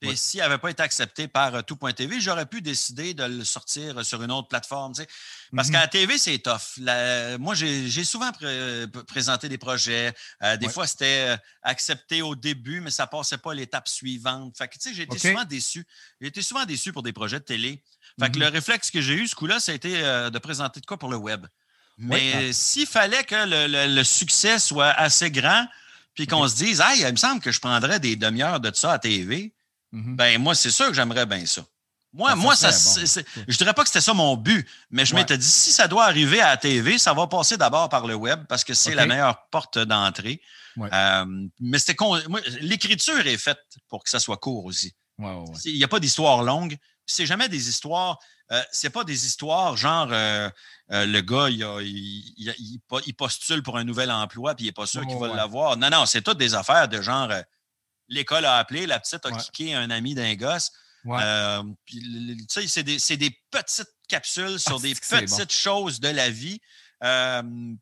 Et s'il n'avait pas été accepté par euh, tout.tv, j'aurais pu décider de le sortir sur une autre plateforme. tu sais. Parce Mhm. qu'à la TV, c'est tough. La- moi, j'ai souvent pré- présenté des projets. Euh, des Ouais. fois, c'était accepté au début, mais ça ne passait pas à l'étape suivante. Fait que, tu sais, j'ai été souvent déçu. J'ai été souvent déçu pour des projets de télé. Fait que le réflexe que j'ai eu ce coup-là, ça a été euh, de présenter de quoi pour le web. Mais Ouais. s'il fallait que le, le- le succès soit assez grand, puis qu'on se dise, ah, il me semble que je prendrais des demi-heures de ça à TV, Mhm. ben moi, c'est sûr que j'aimerais bien ça. Moi, Ça moi ça, bon. je dirais pas que c'était ça mon but, mais je Ouais. m'étais dit, si ça doit arriver à la TV, ça va passer d'abord par le web parce que c'est la meilleure porte d'entrée. Ouais. Euh, mais c'était con- l'écriture est faite pour que ça soit court aussi. Ouais, Il n'y a pas d'histoire longue. C'est jamais des histoires. Euh, c'est pas des histoires genre euh, euh, le gars, il, a- il- il- il po- il postule pour un nouvel emploi puis il n'est pas sûr qu'il va ouais. l'avoir. Non, non, c'est toutes des affaires de genre euh, l'école a appelé, la petite a Ouais. kické un ami d'un gosse. Ouais. C'est des, des petites capsules sur Ah, des que c'est petites choses de la vie.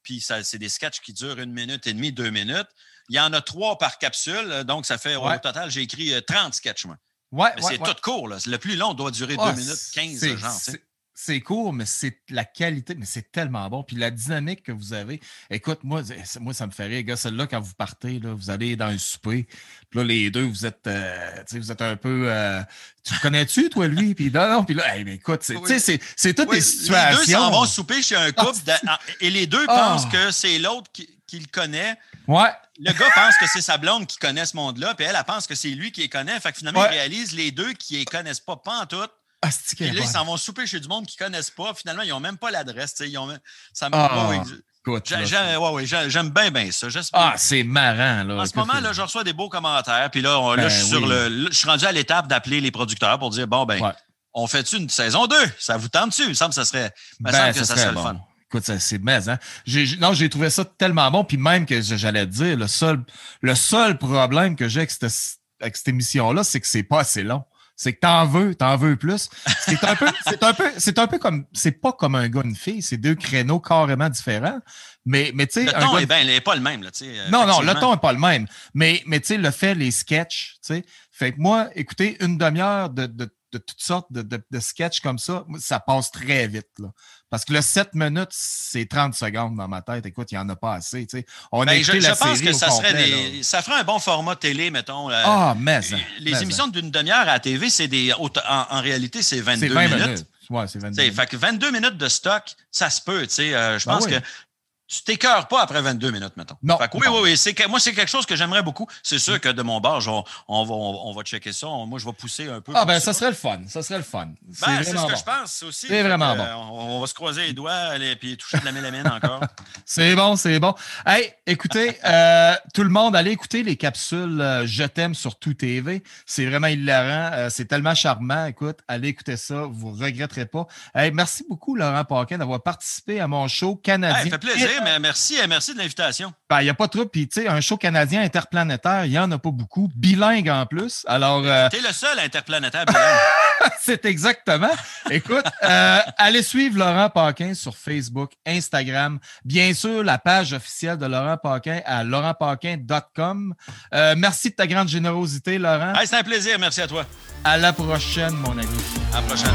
Puis ça, c'est des sketchs qui durent une minute et demie, deux minutes. Il y en a trois par capsule, donc ça fait au total, j'ai écrit euh, 30 sketchs, moi. Ouais, Mais ouais, c'est ouais. tout court. Là. Le plus long doit durer Ah, 2 minutes 15, c'est- genre. c'est- court, mais c'est la qualité, mais c'est tellement bon. Puis la dynamique que vous avez, écoute, moi, moi ça me fait rire, gars. Celle-là, quand vous partez, là, vous allez dans un souper, puis là, les deux, vous êtes, euh, tu sais, vous êtes un peu. euh, tu le connais-tu, toi, lui? Puis non, non, puis là, hey, mais écoute, c'est, Oui. tu sais, c'est, c'est toutes Oui, les situations. deux s'en vont souper chez un couple Ah, de- et les deux Ah. pensent que c'est l'autre qui, qui le connaît. Ouais, Le gars pense que c'est sa blonde qui connaît ce monde-là, puis elle, elle pense que c'est lui qui les connaît. Fait que finalement, Ouais. ils réalisent les deux qui les connaissent pas, pas en tout. ah, Puis là, ils bon. s'en vont souper chez du monde qu'ils connaissent pas. Finalement, ils n'ont même pas l'adresse. Ils ont, ça me- Ah, ouais, J'aime bien, bien ça. Ah, c'est marrant, là. En ce moment, là, je reçois des beaux commentaires. Puis là, on- là, Ben je, suis sur le, là, je suis rendu à l'étape d'appeler les producteurs pour dire bon, ben, on fait-tu une saison 2 Ça vous tente-tu? Il me semble que ça serait, Ben, que ça serait serait le bon. fun. Écoute, c'est mais, hein. Non, j'ai trouvé ça tellement bon. Puis même que j'allais te dire, le seul, le seul problème que j'ai avec cette, avec cette émission-là, c'est que c'est pas assez long. C'est que t'en veux, t'en veux plus. C'est un peu, c'est un peu, c'est un peu comme, c'est pas comme un gars, une fille. C'est deux créneaux carrément différents. Mais, mais tu sais, Le ton gars- est, ben, il est pas le même. Là, tu sais, non, non, le ton n'est pas le même. Mais, mais tu sais, le fait, les sketchs, tu sais. Fait que moi, écoutez, une demi-heure de, de, de toutes sortes de, de, de sketchs comme ça, ça passe très vite. Là. Parce que le 7 minutes, c'est 30 secondes dans ma tête. Écoute, il n'y en a pas assez. On a Ben, je écouté je la pense série que ça serait des. Ça ferait un bon format télé, mettons. là. Ah, mais ça, les mais émissions d'une demi-heure à la TV, c'est des. En, en réalité, c'est ça. 22 c'est 20 minutes. minutes. Ouais, c'est 22 Tu sais, minutes. Fait que 22 minutes de stock, ça se peut. euh, je Ben pense oui. que tu t'écœures pas après 22 minutes, mettons. Non. Fait que oui, Non. oui, oui. c'est que- moi, c'est quelque chose que j'aimerais beaucoup. C'est sûr que de mon bord, on, va, on, va checker ça. Moi, je vais pousser un peu. Ah, ben, ça serait le fun. Ça serait le fun. Ben, c'est ce vraiment que bon. je pense aussi. C'est vraiment euh, bon. On, va se croiser les doigts aller, puis toucher de la mélamine encore. C'est bon, c'est bon. Hey, écoutez, euh, tout le monde, allez écouter les capsules euh, Je t'aime sur Tout TV. C'est vraiment hilarant. Euh, c'est tellement charmant. Écoute, allez écouter ça. Vous ne regretterez pas. Hey, merci beaucoup, Laurent Paquin, d'avoir participé à mon show canadien. Hey, ça fait plaisir, mais merci, euh, merci de l'invitation. Ben, Il n'y a pas trop. Puis, tu sais, un show canadien interplanétaire, il n'y en a pas beaucoup. Bilingue en plus. Alors, euh, T'es le seul interplanétaire bilingue. c'est exactement. Écoute, euh, allez suivre Laurent Paquin sur Facebook, Instagram. Bien sûr, la page officielle de Laurent Paquin à laurentpaquin.com. Euh, merci de ta grande générosité, Laurent. Hey, c'est un plaisir. Merci à toi. À la prochaine, mon ami. À la prochaine.